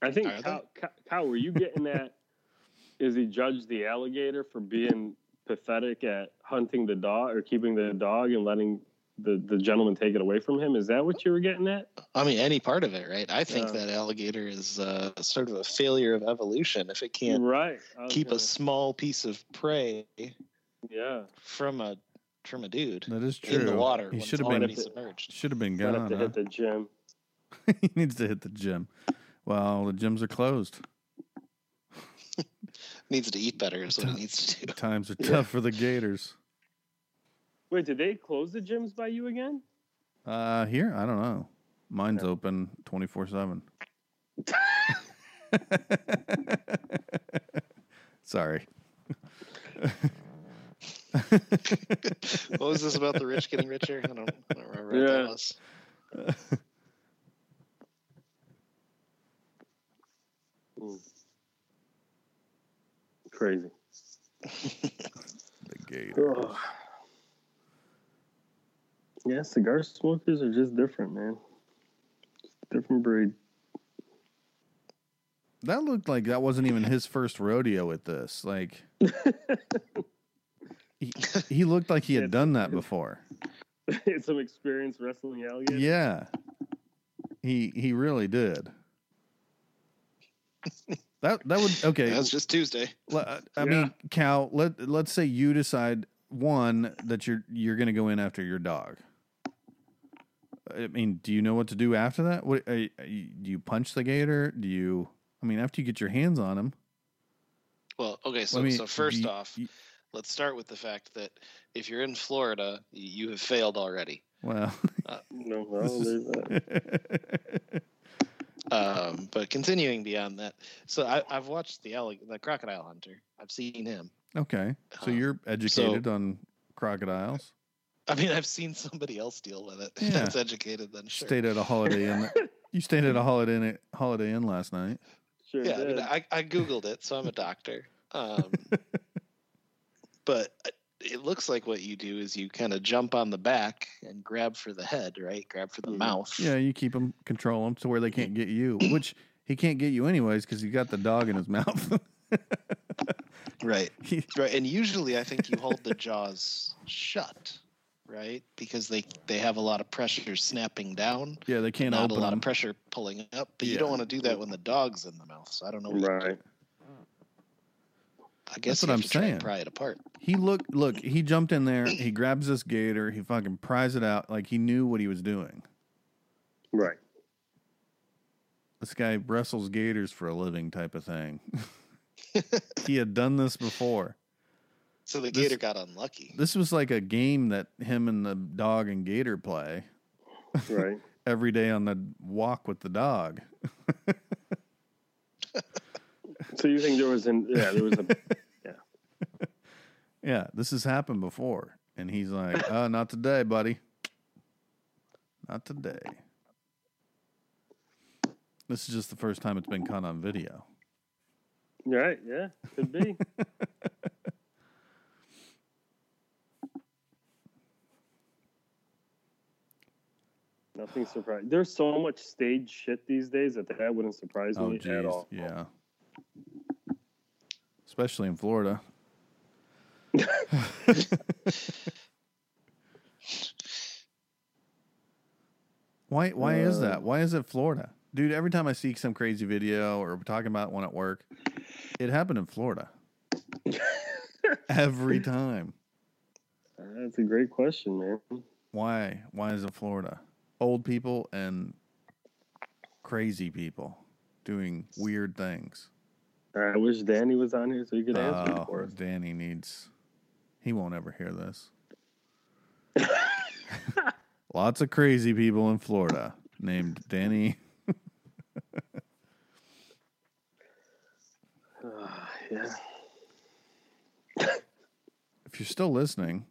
I think Are they? Kyle, Kyle, Kyle, were you getting that? Is he judged the alligator for being pathetic at hunting the dog or keeping the dog and letting the, the gentleman take it away from him? Is that what you were getting at? I mean, any part of it, right? I think Yeah. that alligator is uh, sort of a failure of evolution if it can't right. I keep a gonna- small piece of prey yeah. from a from a dude That is true. in the water He should have been already submerged. should have been Might have gone. to huh? hit the gym. he needs to hit the gym. Well, the gyms are closed. Needs to eat better is what it needs to do. Times are tough for the Gators. Wait, did they close the gyms by you again? Uh, here I don't know. Mine's open twenty four seven. Sorry. what was this about the rich getting richer? I don't, I don't remember what that Yeah. was. Mm. Crazy. The Gator. Ugh. Yeah, cigar smokers are just different, man. Different breed. That looked like that wasn't even his first rodeo with this. Like he, he looked like he had done that before. Some experience wrestling alligators. Yeah. He he really did. That that would okay. That's just Tuesday. Le- uh, I Yeah. mean, Cal. Let let's say you decide one that you're you're going to go in after your dog. I mean, do you know what to do after that? What are you, are you- do you punch the gator? Do you? I mean, after you get your hands on him. Well, okay, so I mean, so first you- off, you- let's start with the fact that if you're in Florida, you have failed already. well, No, well, there's that. Um, but continuing beyond that, so I, I've watched the allig- the crocodile hunter. I've seen him. okay. So Uh, you're educated on crocodiles. I mean, I've seen somebody else deal with it. Yeah. That's educated. Then sure. Stayed at a holiday inn. you stayed at a holiday inn. Holiday inn last night. Sure yeah, I, mean, I, I googled it, so I'm a doctor. Um, but it looks like what you do is you kind of jump on the back and grab for the head, right? Grab for the mouth. Yeah, you keep them, control them to where they can't get you. Which he can't get you anyways because you got the dog in his mouth. Right. Right. And usually, I think you hold the jaws shut, right? Because they they have a lot of pressure snapping down, yeah, they can't not a lot them. of pressure pulling up. But you don't want to do that when the dog's in the mouth. So I don't know. What you do. right. I guess That's what I'm to try and saying. Pry it apart. He looked, look, he jumped in there. He grabs this gator. He fucking pries it out like he knew what he was doing. Right. This guy wrestles gators for a living, type of thing. he had done this before. So the This- gator got unlucky. This was like a game that him and the dog and gator play Right. every day on the walk with the dog. so you think there was an yeah there was a Yeah, this has happened before. And he's like, uh, not today, buddy. Not today. This is just the first time it's been caught on video. right yeah could be. Nothing surprising. There's so much stage shit these days that that wouldn't surprise Oh, me at all. Yeah. Especially in Florida. why why is Uh, that? Why is it Florida? Dude, every time I see some crazy video or talking about one at work, it happened in Florida. every time. That's a great question, man. Why? Why is it Florida? Old people and crazy people doing weird things. I wish Danny was on here so he could answer Oh, for us. Danny needs. He won't ever hear this. Lots of crazy people in Florida named Danny. Ah, yeah. If you're still listening,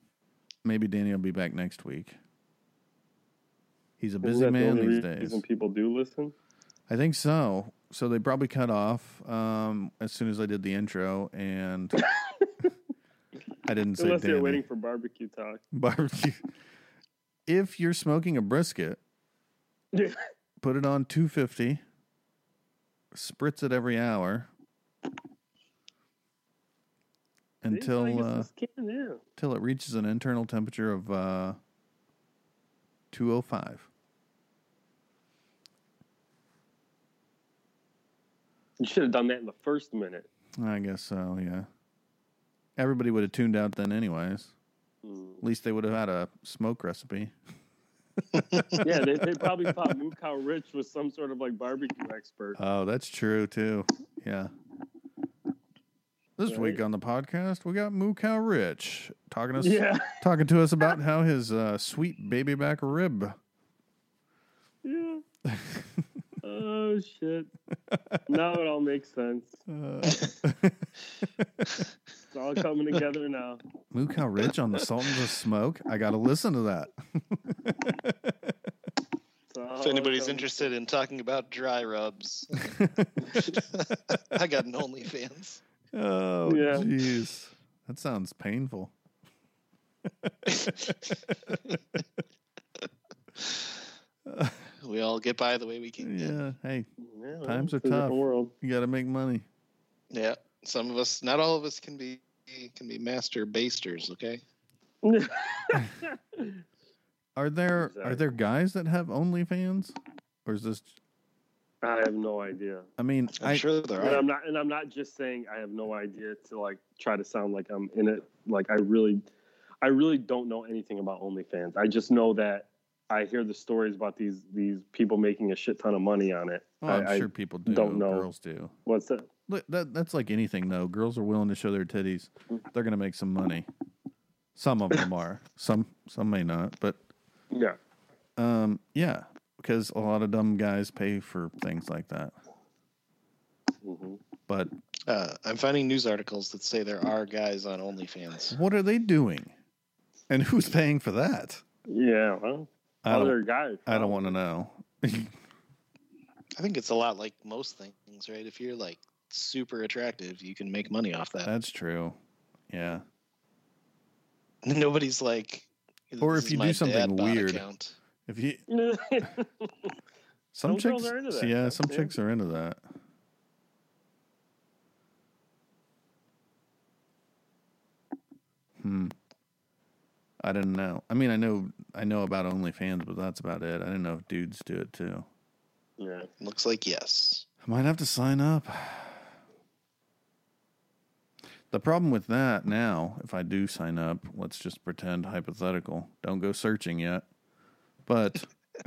maybe Danny will be back next week. He's a Isn't busy the man only these reason days. people do listen. I think so. So they probably cut off um, as soon as I did the intro, and I didn't say Unless Danny. they're waiting for barbecue talk. barbecue. If you're smoking a brisket, put it on 250, spritz it every hour until uh, until it reaches an internal temperature of uh, 205. You should have done that in the first minute. I guess so. Yeah. Everybody would have tuned out then, anyways. Mm. At least they would have had a smoke recipe. Yeah, they, they probably thought Moo Cow Rich was some sort of like barbecue expert. Oh, that's true too. Yeah. This Right. week on the podcast, we got Moo Cow Rich talking us Yeah, talking to us about how his uh, sweet baby back rib. yeah. oh shit! Now it all makes sense. Uh, It's all coming together now. Moo Cow Rich on the Sultans of Smoke. I got to listen to that. If anybody's interested in talking about dry rubs, I got an OnlyFans. oh, Yeah. jeez. That sounds painful. We all get by the way we can. Yeah. Hey, Yeah, Times are it's a different tough. World. you got to make money. Yeah. Some of us, not all of us, can be can be master basters. Okay. Are there are there guys that have OnlyFans, or is this? I have no idea. I mean, I'm I sure there And are. I'm not, and I'm not just saying I have no idea to like try to sound like I'm in it. Like I really, I really don't know anything about OnlyFans. I just know that I hear the stories about these these people making a shit ton of money on it. oh, I'm sure people do. don't know. Girls do. What's that? Look, that that's like anything though. Girls are willing to show their titties. They're gonna make some money. Some of them are. Some some may not. But Yeah. um, yeah, because a lot of dumb guys pay for things like that. hmm But Uh, I'm finding news articles that say there are guys on OnlyFans. what are they doing? And who's paying for that? Yeah. Well, I don't. other guys. I don't want to know. I think it's a lot like most things, right? If you're like super attractive, you can make money off that. That's true. Yeah. Nobody's like. Or if you do something weird. account." If you some Some chicks, are into that yeah, some yeah. chicks are into that. Hmm. I didn't know. I mean, I know I know about OnlyFans, but that's about it. I didn't know if dudes do it too. yeah. Looks like yes. I might have to sign up. The problem with that now, if I do sign up, let's just pretend hypothetical. Don't go searching yet. But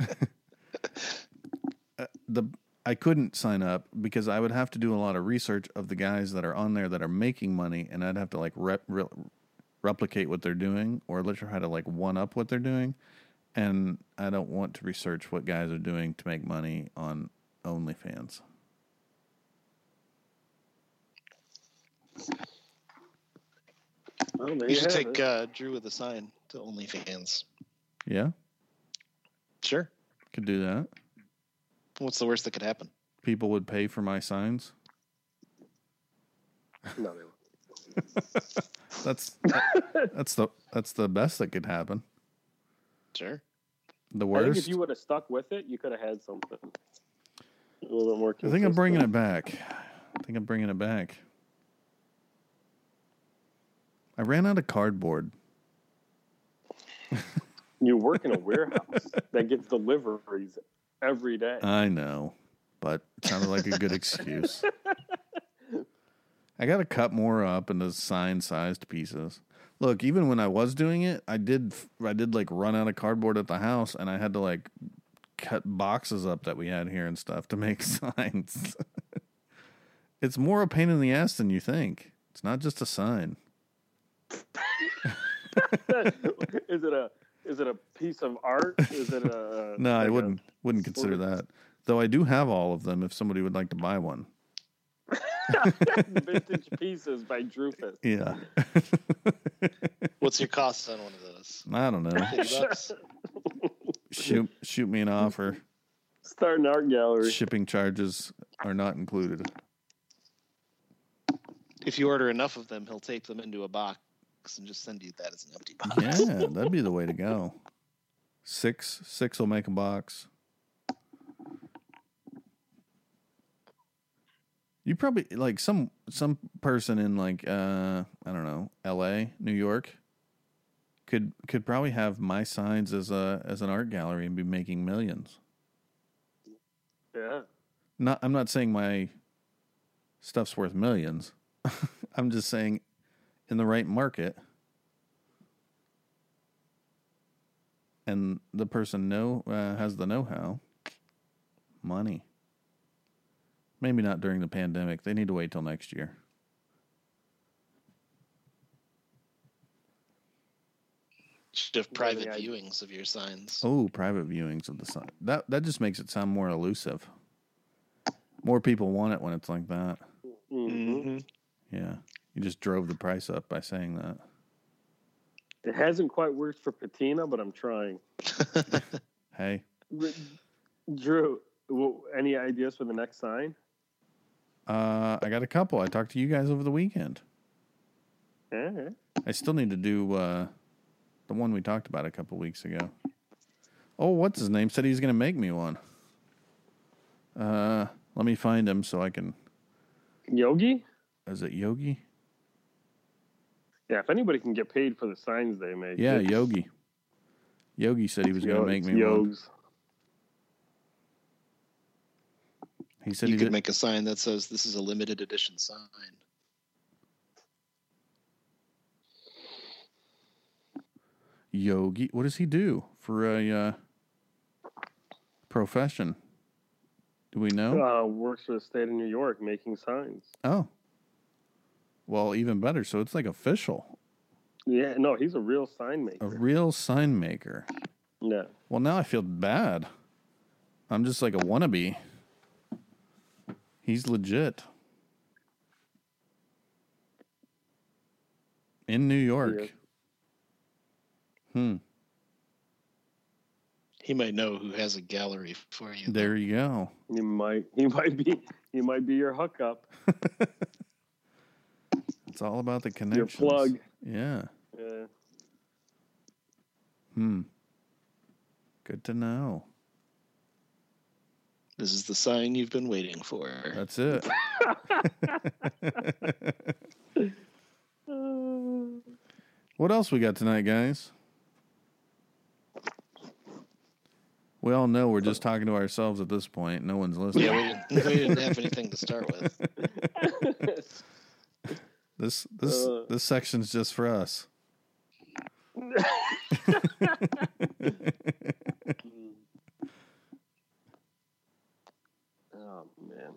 uh, the I couldn't sign up because I would have to do a lot of research of the guys that are on there that are making money, and I'd have to like rep, re, replicate what they're doing or let's try to like one up what they're doing. And I don't want to research what guys are doing to make money on OnlyFans. Well, You should take uh, Drew with a sign to OnlyFans. Yeah, Sure. could do that. What's the worst that could happen? People would pay for my signs. No, they won't. That's that's the that's the best that could happen. Sure. The I think worst. if you would have stuck with it, you could have had something a little bit more. I think I'm bringing it back. I think I'm bringing it back. I ran out of cardboard. You work in a warehouse that gets deliveries every day. I know, but it sounded like a good excuse. I got to cut more up into sign-sized pieces. Look, even when I was doing it, I did I did like run out of cardboard at the house, and I had to like cut boxes up that we had here and stuff to make signs. it's more a pain in the ass than you think. It's not just a sign. is it a is it a piece of art? Is it a No, I like a- wouldn't wouldn't consider that. Though I do have all of them if somebody would like to buy one. Vintage Pieces by Drufus. Yeah. What's your cost on one of those? I don't know. Shoot shoot me an offer. Start an art gallery. Shipping charges are not included. If you order enough of them, he'll tape them into a box and just send you that as an empty box. Yeah, that'd be the way to go. Six six will make a box. You probably like some some person in like uh I don't know, LA, New York could could probably have my signs as a as an art gallery and be making millions. Yeah. Not I'm not saying my stuff's worth millions. I'm just saying in the right market and the person know uh, has the know-how money. Maybe not during the pandemic. They need to wait till next year. Should have private Yeah, viewings of your signs. oh private viewings of the sign that that just makes it sound more elusive. More people want it when it's like that. Hmm Mhm. yeah you just drove the price up by saying that It hasn't quite worked for Patina, but I'm trying. hey Drew, any ideas for the next sign? uh, i got a couple i talked to you guys over the weekend Yeah. I still need to do uh, the one we talked about a couple weeks ago. Oh, what's his name? Said he's going to make me one. Uh, let me find him so I can. Yogi? Is it Yogi? Yeah, if anybody can get paid for the signs they make. Yeah, it's- Yogi. Yogi said he was going to make it's me one. Yogs. He said you he could did. make a sign that says this is a limited edition sign. Yogi. What does he do for a uh, profession? Do we know? Uh, works for the state of New York making signs. Oh. Well, even better. So it's like official. Yeah, no, he's a real sign maker. A real sign maker. yeah. Well, now I feel bad. I'm just like a wannabe. He's legit. In New York. Yeah. Hmm. He might know who has a gallery for you. There you go. He might he might be he might be your hookup, It's all about the connection. your plug. Yeah. Yeah. Hmm. Good to know. This is the sign you've been waiting for. That's it. what else we got tonight, guys? We all know we're just talking to ourselves at this point. No one's listening. Yeah, we didn't, we didn't have anything to start with. This this Uh. this section's just for us. Oh man.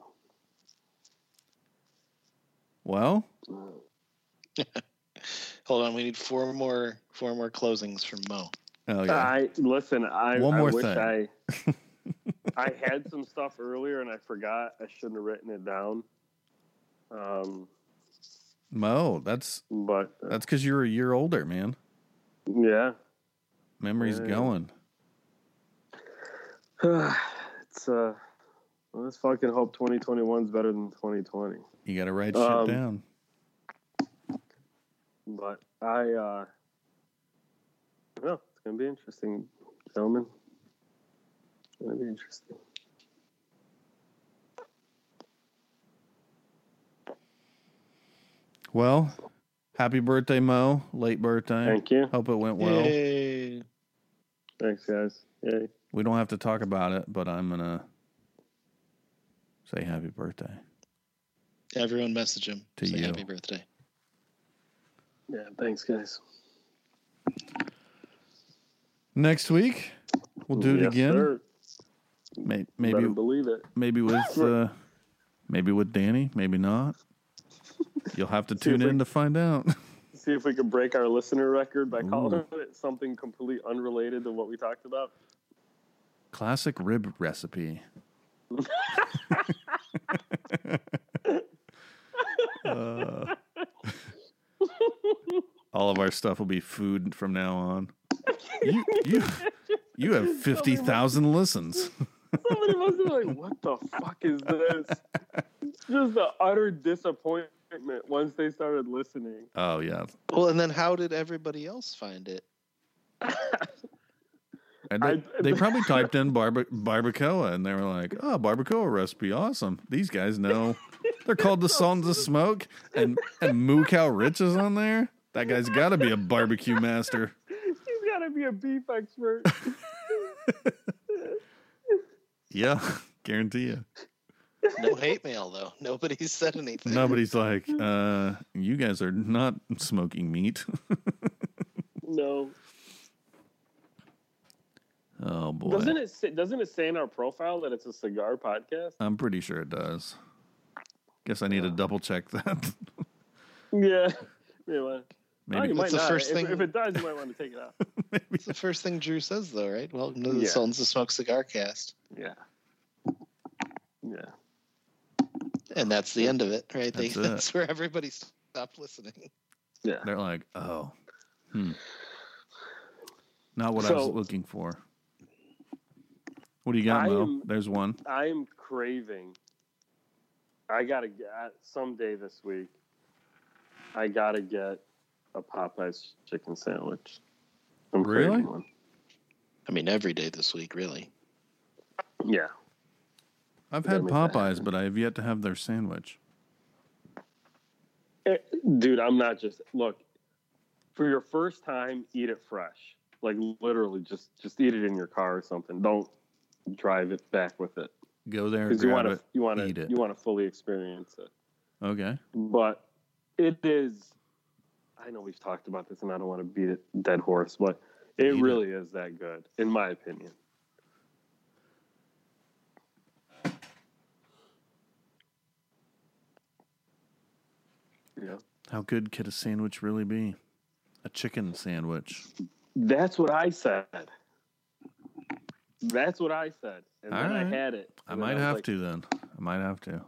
Well, Hold on, we need four more four more closings from Mo. oh yeah. I listen. I, One I more wish thing. I I had some stuff earlier and I forgot. I shouldn't have written it down. Um, Mo, that's but uh, that's because you're a year older, man. yeah, Memory's Yeah. going. it's uh. Let's fucking hope 2021 is better than 2020. You got to write Um, shit down. But I, uh, no, it's gonna be interesting, gentlemen. It's gonna be interesting. Well, happy birthday, Mo. Late birthday. Thank you. Hope it went well. Yay. Thanks, guys. Yay. We don't have to talk about it, but I'm gonna say happy birthday. Everyone message him. To Say you. happy birthday. Yeah, thanks, guys. Next week we'll do it again. sir. May- Better maybe believe it. maybe with uh, maybe with Danny, maybe not. You'll have to tune in we, to find out. See if we can break our listener record by Ooh. calling it something completely unrelated to what we talked about. Classic rib recipe. uh, all of our stuff will be food from now on. You you, you have fifty thousand listens. Somebody must be like, "What the fuck is this?" It's just the utter disappointment once they started listening. Oh yeah, Well, and then how did everybody else find it? and they, I- they probably typed in barba- barbacoa and they were like, "Oh, barbacoa recipe, awesome! These guys know." They're called the Sultans of Smoke, and and Moo Cow Rich is on there. That guy's got to be a barbecue master. He's got to be a beef expert. Yeah, guarantee you. No hate mail though. Nobody said anything. Nobody's like, uh, "You guys are not smoking meat." no, oh boy, doesn't it? Say, doesn't it say in our profile that it's a cigar podcast? I'm pretty sure it does. Guess I need to double check that. Yeah. Yeah, Maybe you might That's the not. first if, thing- if it does, you might want to take it out. It's the first thing Drew says though, right? Welcome to the Yeah. Sultans of Smoke Cigar Cast. Yeah. Yeah. And that's the end of it, right? They, That's it. that's where everybody stopped listening. Yeah. They're like, oh, hmm. Not what I was looking for. What do you got, I Mo? am- There's one. I am craving. I gotta get someday this week. I gotta get a Popeyes chicken sandwich. I'm Really? craving one. I mean, every day this week, really. Yeah. I've had Popeyes, but I have yet to have their sandwich. Eh, Dude, I'm not just look. For your first time, eat it fresh. Like literally, just just eat it in your car or something. Don't drive it back with it Go there, because you want to you want eat to it. you want to fully experience it. Okay. but it is i know we've talked about this and i don't want to beat a dead horse but it Beat it. really is that good in my opinion yeah How good could a sandwich really be? A chicken sandwich. that's what i said that's what i said and All then right. i had it I might was have like, to then. I might have to.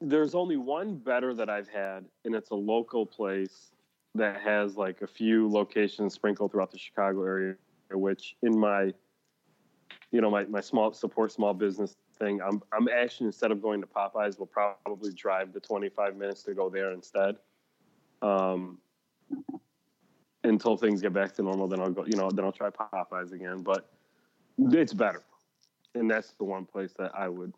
there's only one better that I've had, and it's a local place that has like a few locations sprinkled throughout the Chicago area. Which, in my, you know, my, my small support small business thing, I'm I'm actually instead of going to Popeyes, will probably drive the 25 minutes to go there instead. Um, until things get back to normal, then I'll go. You know, then I'll try Popeyes again. But it's better, and that's the one place that I would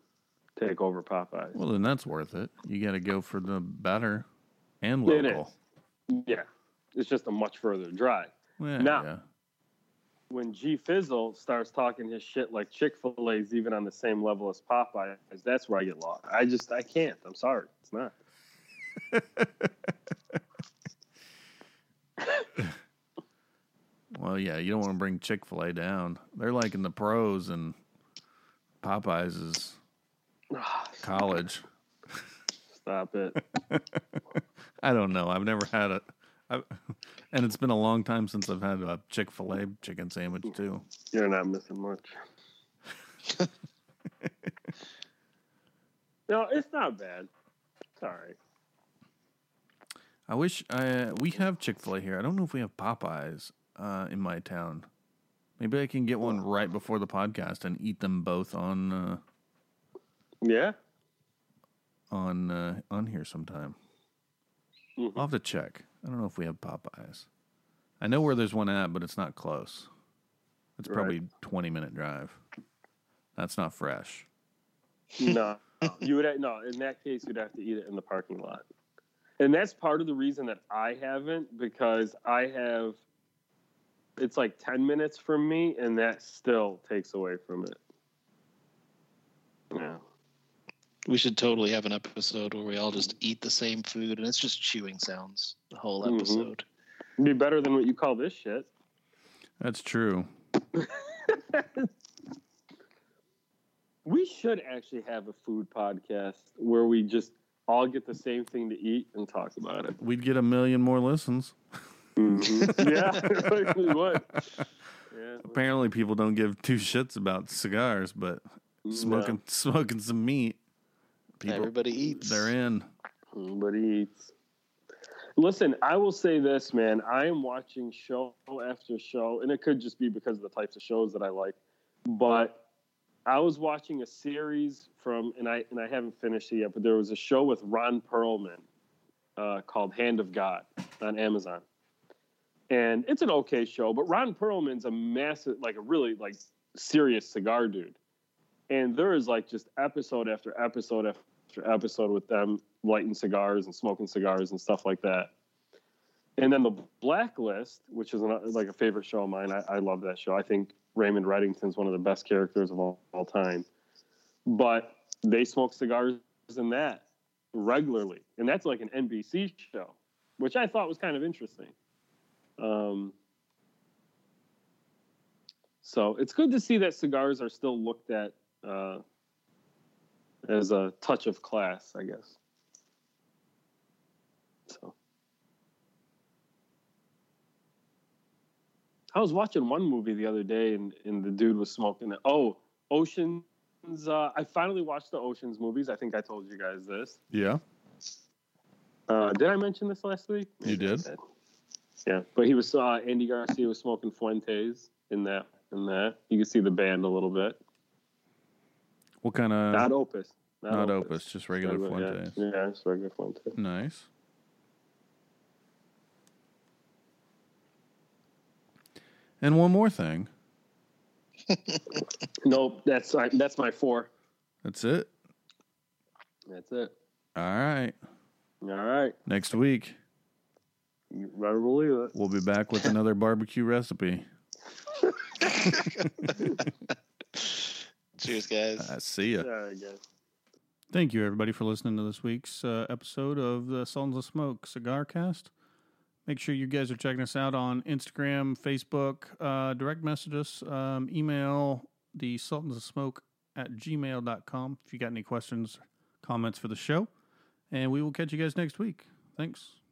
take over Popeyes. Well, then that's worth it. You got to go for the better and It local. Yeah, it's just a much further drive. Yeah, Now- yeah. When G Fizzle starts talking his shit like Chick Fil A's even on the same level as Popeyes, that's where I get lost. I just I can't. I'm sorry, it's not. Well, yeah, you don't want to bring Chick Fil A down. They're like in the pros, and Popeyes is college. Stop it. I don't know. I've never had it, I've, and it's been a long time since I've had a Chick Fil A chicken sandwich too. You're not missing much. no, it's not bad. It's all right. I wish I we have Chick Fil A here. I don't know if we have Popeyes uh, in my town. Maybe I can get one right before the podcast and eat them both on uh, Yeah. on uh, on here sometime. Mhm. I'll have to check. I don't know if we have Popeyes. I know where there's one at, but it's not close. It's Right. probably twenty minute drive. That's not fresh. No, you would have, no. In that case, you'd have to eat it in the parking lot, and that's part of the reason that I haven't because I have. It's like ten minutes from me, and that still takes away from it. Yeah, We should totally have an episode where we all just eat the same food and it's just chewing sounds the whole Mhm. episode. It'd be better than what you call this shit. That's true. We should actually have a food podcast where we just all get the same thing to eat and talk about it. We'd get a million more listens. Mhm. yeah, we would. Yeah, Apparently, people don't give two shits about cigars, but smoking smoking some meat, people Everybody eats. they're in. But he eats. Listen, I will say this, man. I am watching show after show, and it could just be because of the types of shows that I like. But I was watching a series from, and I and I haven't finished it yet. But there was a show with Ron Perlman uh, called Hand of God on Amazon, and it's an okay show. But Ron Perlman's a massive, like a really like serious cigar dude, and there is like just episode after episode after episode with them lighting cigars and smoking cigars and stuff like that. And then the Blacklist, which is an, like a favorite show of mine. I, I love that show. I think Raymond Reddington's one of the best characters of all, all time. But they smoke cigars in that regularly, and that's like an NBC show, which I thought was kind of interesting. Um, so it's good to see that cigars are still looked at uh, as a touch of class, I guess. So I was watching one movie the other day, and, and the dude was smoking. It. Oh, Oceans. Uh, I finally watched the Oceans movies. I think I told you guys this. Yeah. Uh, did I mention this last week? You Maybe did. Yeah, but he was uh, Andy Garcia was smoking Fuentes in that. In that, you can see the band a little bit. What kind of Not Opus. not opus, just regular Regular- Fuentes. Yeah, yeah, it's regular Fuentes. Nice. And one more thing. Nope, that's uh, that's my four. That's it. That's it. All right. All right, Next week, you better believe it. we'll be back with another barbecue recipe. Cheers, guys. I see ya. All right, guys. Thank you, everybody, for listening to this week's uh, episode of the Sultans of Smoke Cigar Cast. Make sure you guys are checking us out on Instagram, Facebook, uh, direct message us, um, email the Sultans of Smoke at gmail.com if you got any questions, comments for the show. And we will catch you guys next week. Thanks.